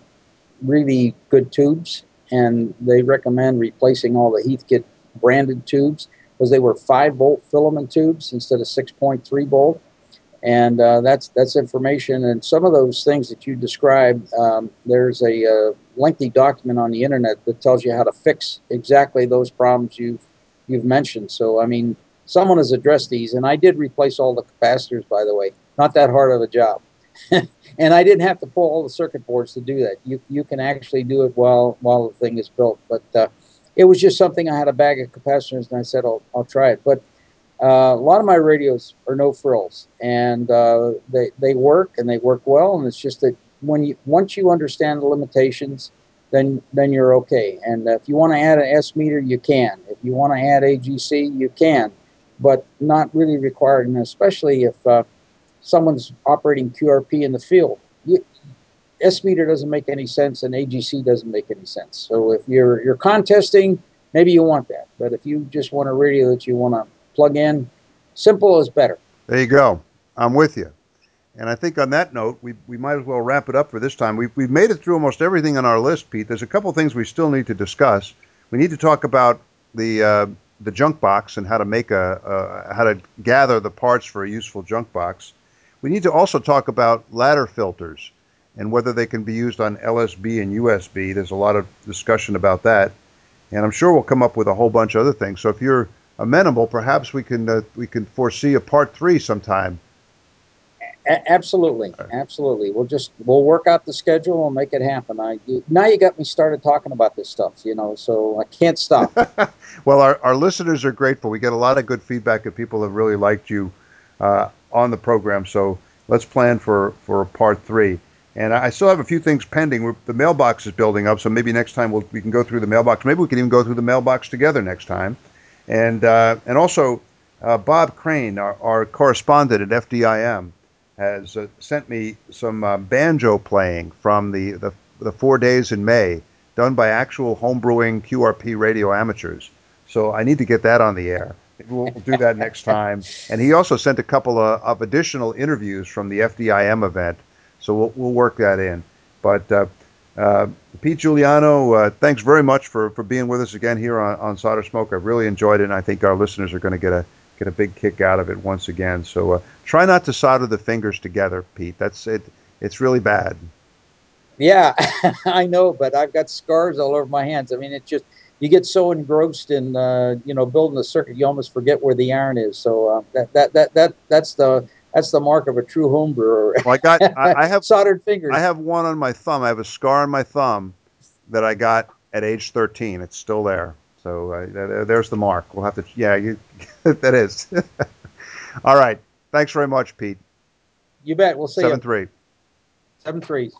really good tubes, and they recommend replacing all the Heathkit branded tubes because they were five volt filament tubes instead of 6.3 volt. And uh, that's that's information. And some of those things that you described, um, there's a uh, lengthy document on the internet that tells you how to fix exactly those problems you've you've mentioned. So I mean, someone has addressed these, and I did replace all the capacitors, by the way. Not that hard of a job. and I didn't have to pull all the circuit boards to do that. You you can actually do it while while the thing is built. But uh, it was just something I had a bag of capacitors and I said I'll I'll try it. But uh, a lot of my radios are no frills and uh, they they work and they work well. And it's just that when you once you understand the limitations, then then you're okay. And if you want to add an S meter, you can. If you want to add AGC, you can, but not really required. And especially if uh, someone's operating QRP in the field, S meter doesn't make any sense and AGC doesn't make any sense. So if you're you're contesting, maybe you want that. But if you just want a radio that you want to plug in, simple is better. There you go. I'm with you. And I think on that note, we, we might as well wrap it up for this time. We've, we've made it through almost everything on our list, Pete. There's a couple things we still need to discuss. We need to talk about the uh, the junk box and how to make a how to gather the parts for a useful junk box. We need to also talk about ladder filters and whether they can be used on LSB and USB. There's a lot of discussion about that, and I'm sure we'll come up with a whole bunch of other things. So if you're amenable, perhaps we can uh, we can foresee a part three sometime. A- absolutely, absolutely. We'll just we'll work out the schedule and make it happen. I you, now you got me started talking about this stuff, you know, so I can't stop. well, our our listeners are grateful. We get a lot of good feedback, and people have really liked you uh, on the program. So let's plan for for part three. And I still have a few things pending. We're, the mailbox is building up, so maybe next time we'll, we can go through the mailbox. Maybe we can even go through the mailbox together next time. And uh, and also, uh, Bob Crane, our, our, correspondent at FDIM, has uh, sent me some uh, banjo playing from the, the the four days in May, done by actual homebrewing QRP radio amateurs. So I need to get that on the air. We'll do that next time. And he also sent a couple of, of additional interviews from the FDIM event So we'll we'll work that in. But uh, uh, Pete Juliano, uh, thanks very much for, for being with us again here on, on Solder Smoke. I really enjoyed it, and I think our listeners are going to get a get a big kick out of it once again. So uh, try not to solder the fingers together, Pete. That's it. It's really bad. Yeah, I know, but I've got scars all over my hands. I mean, it's just you get so engrossed in uh, you know building the circuit, you almost forget where the iron is. So uh, that, that that that that's the that's the mark of a true home brewer. Well, I got I, I have soldered fingers. I have one on my thumb. I have a scar on my thumb that I got at age 13. It's still there. So uh, there's the mark. We'll have to yeah, you, that is. All right. Thanks very much, Pete. You bet. We'll see Seven you. three. Seven threes.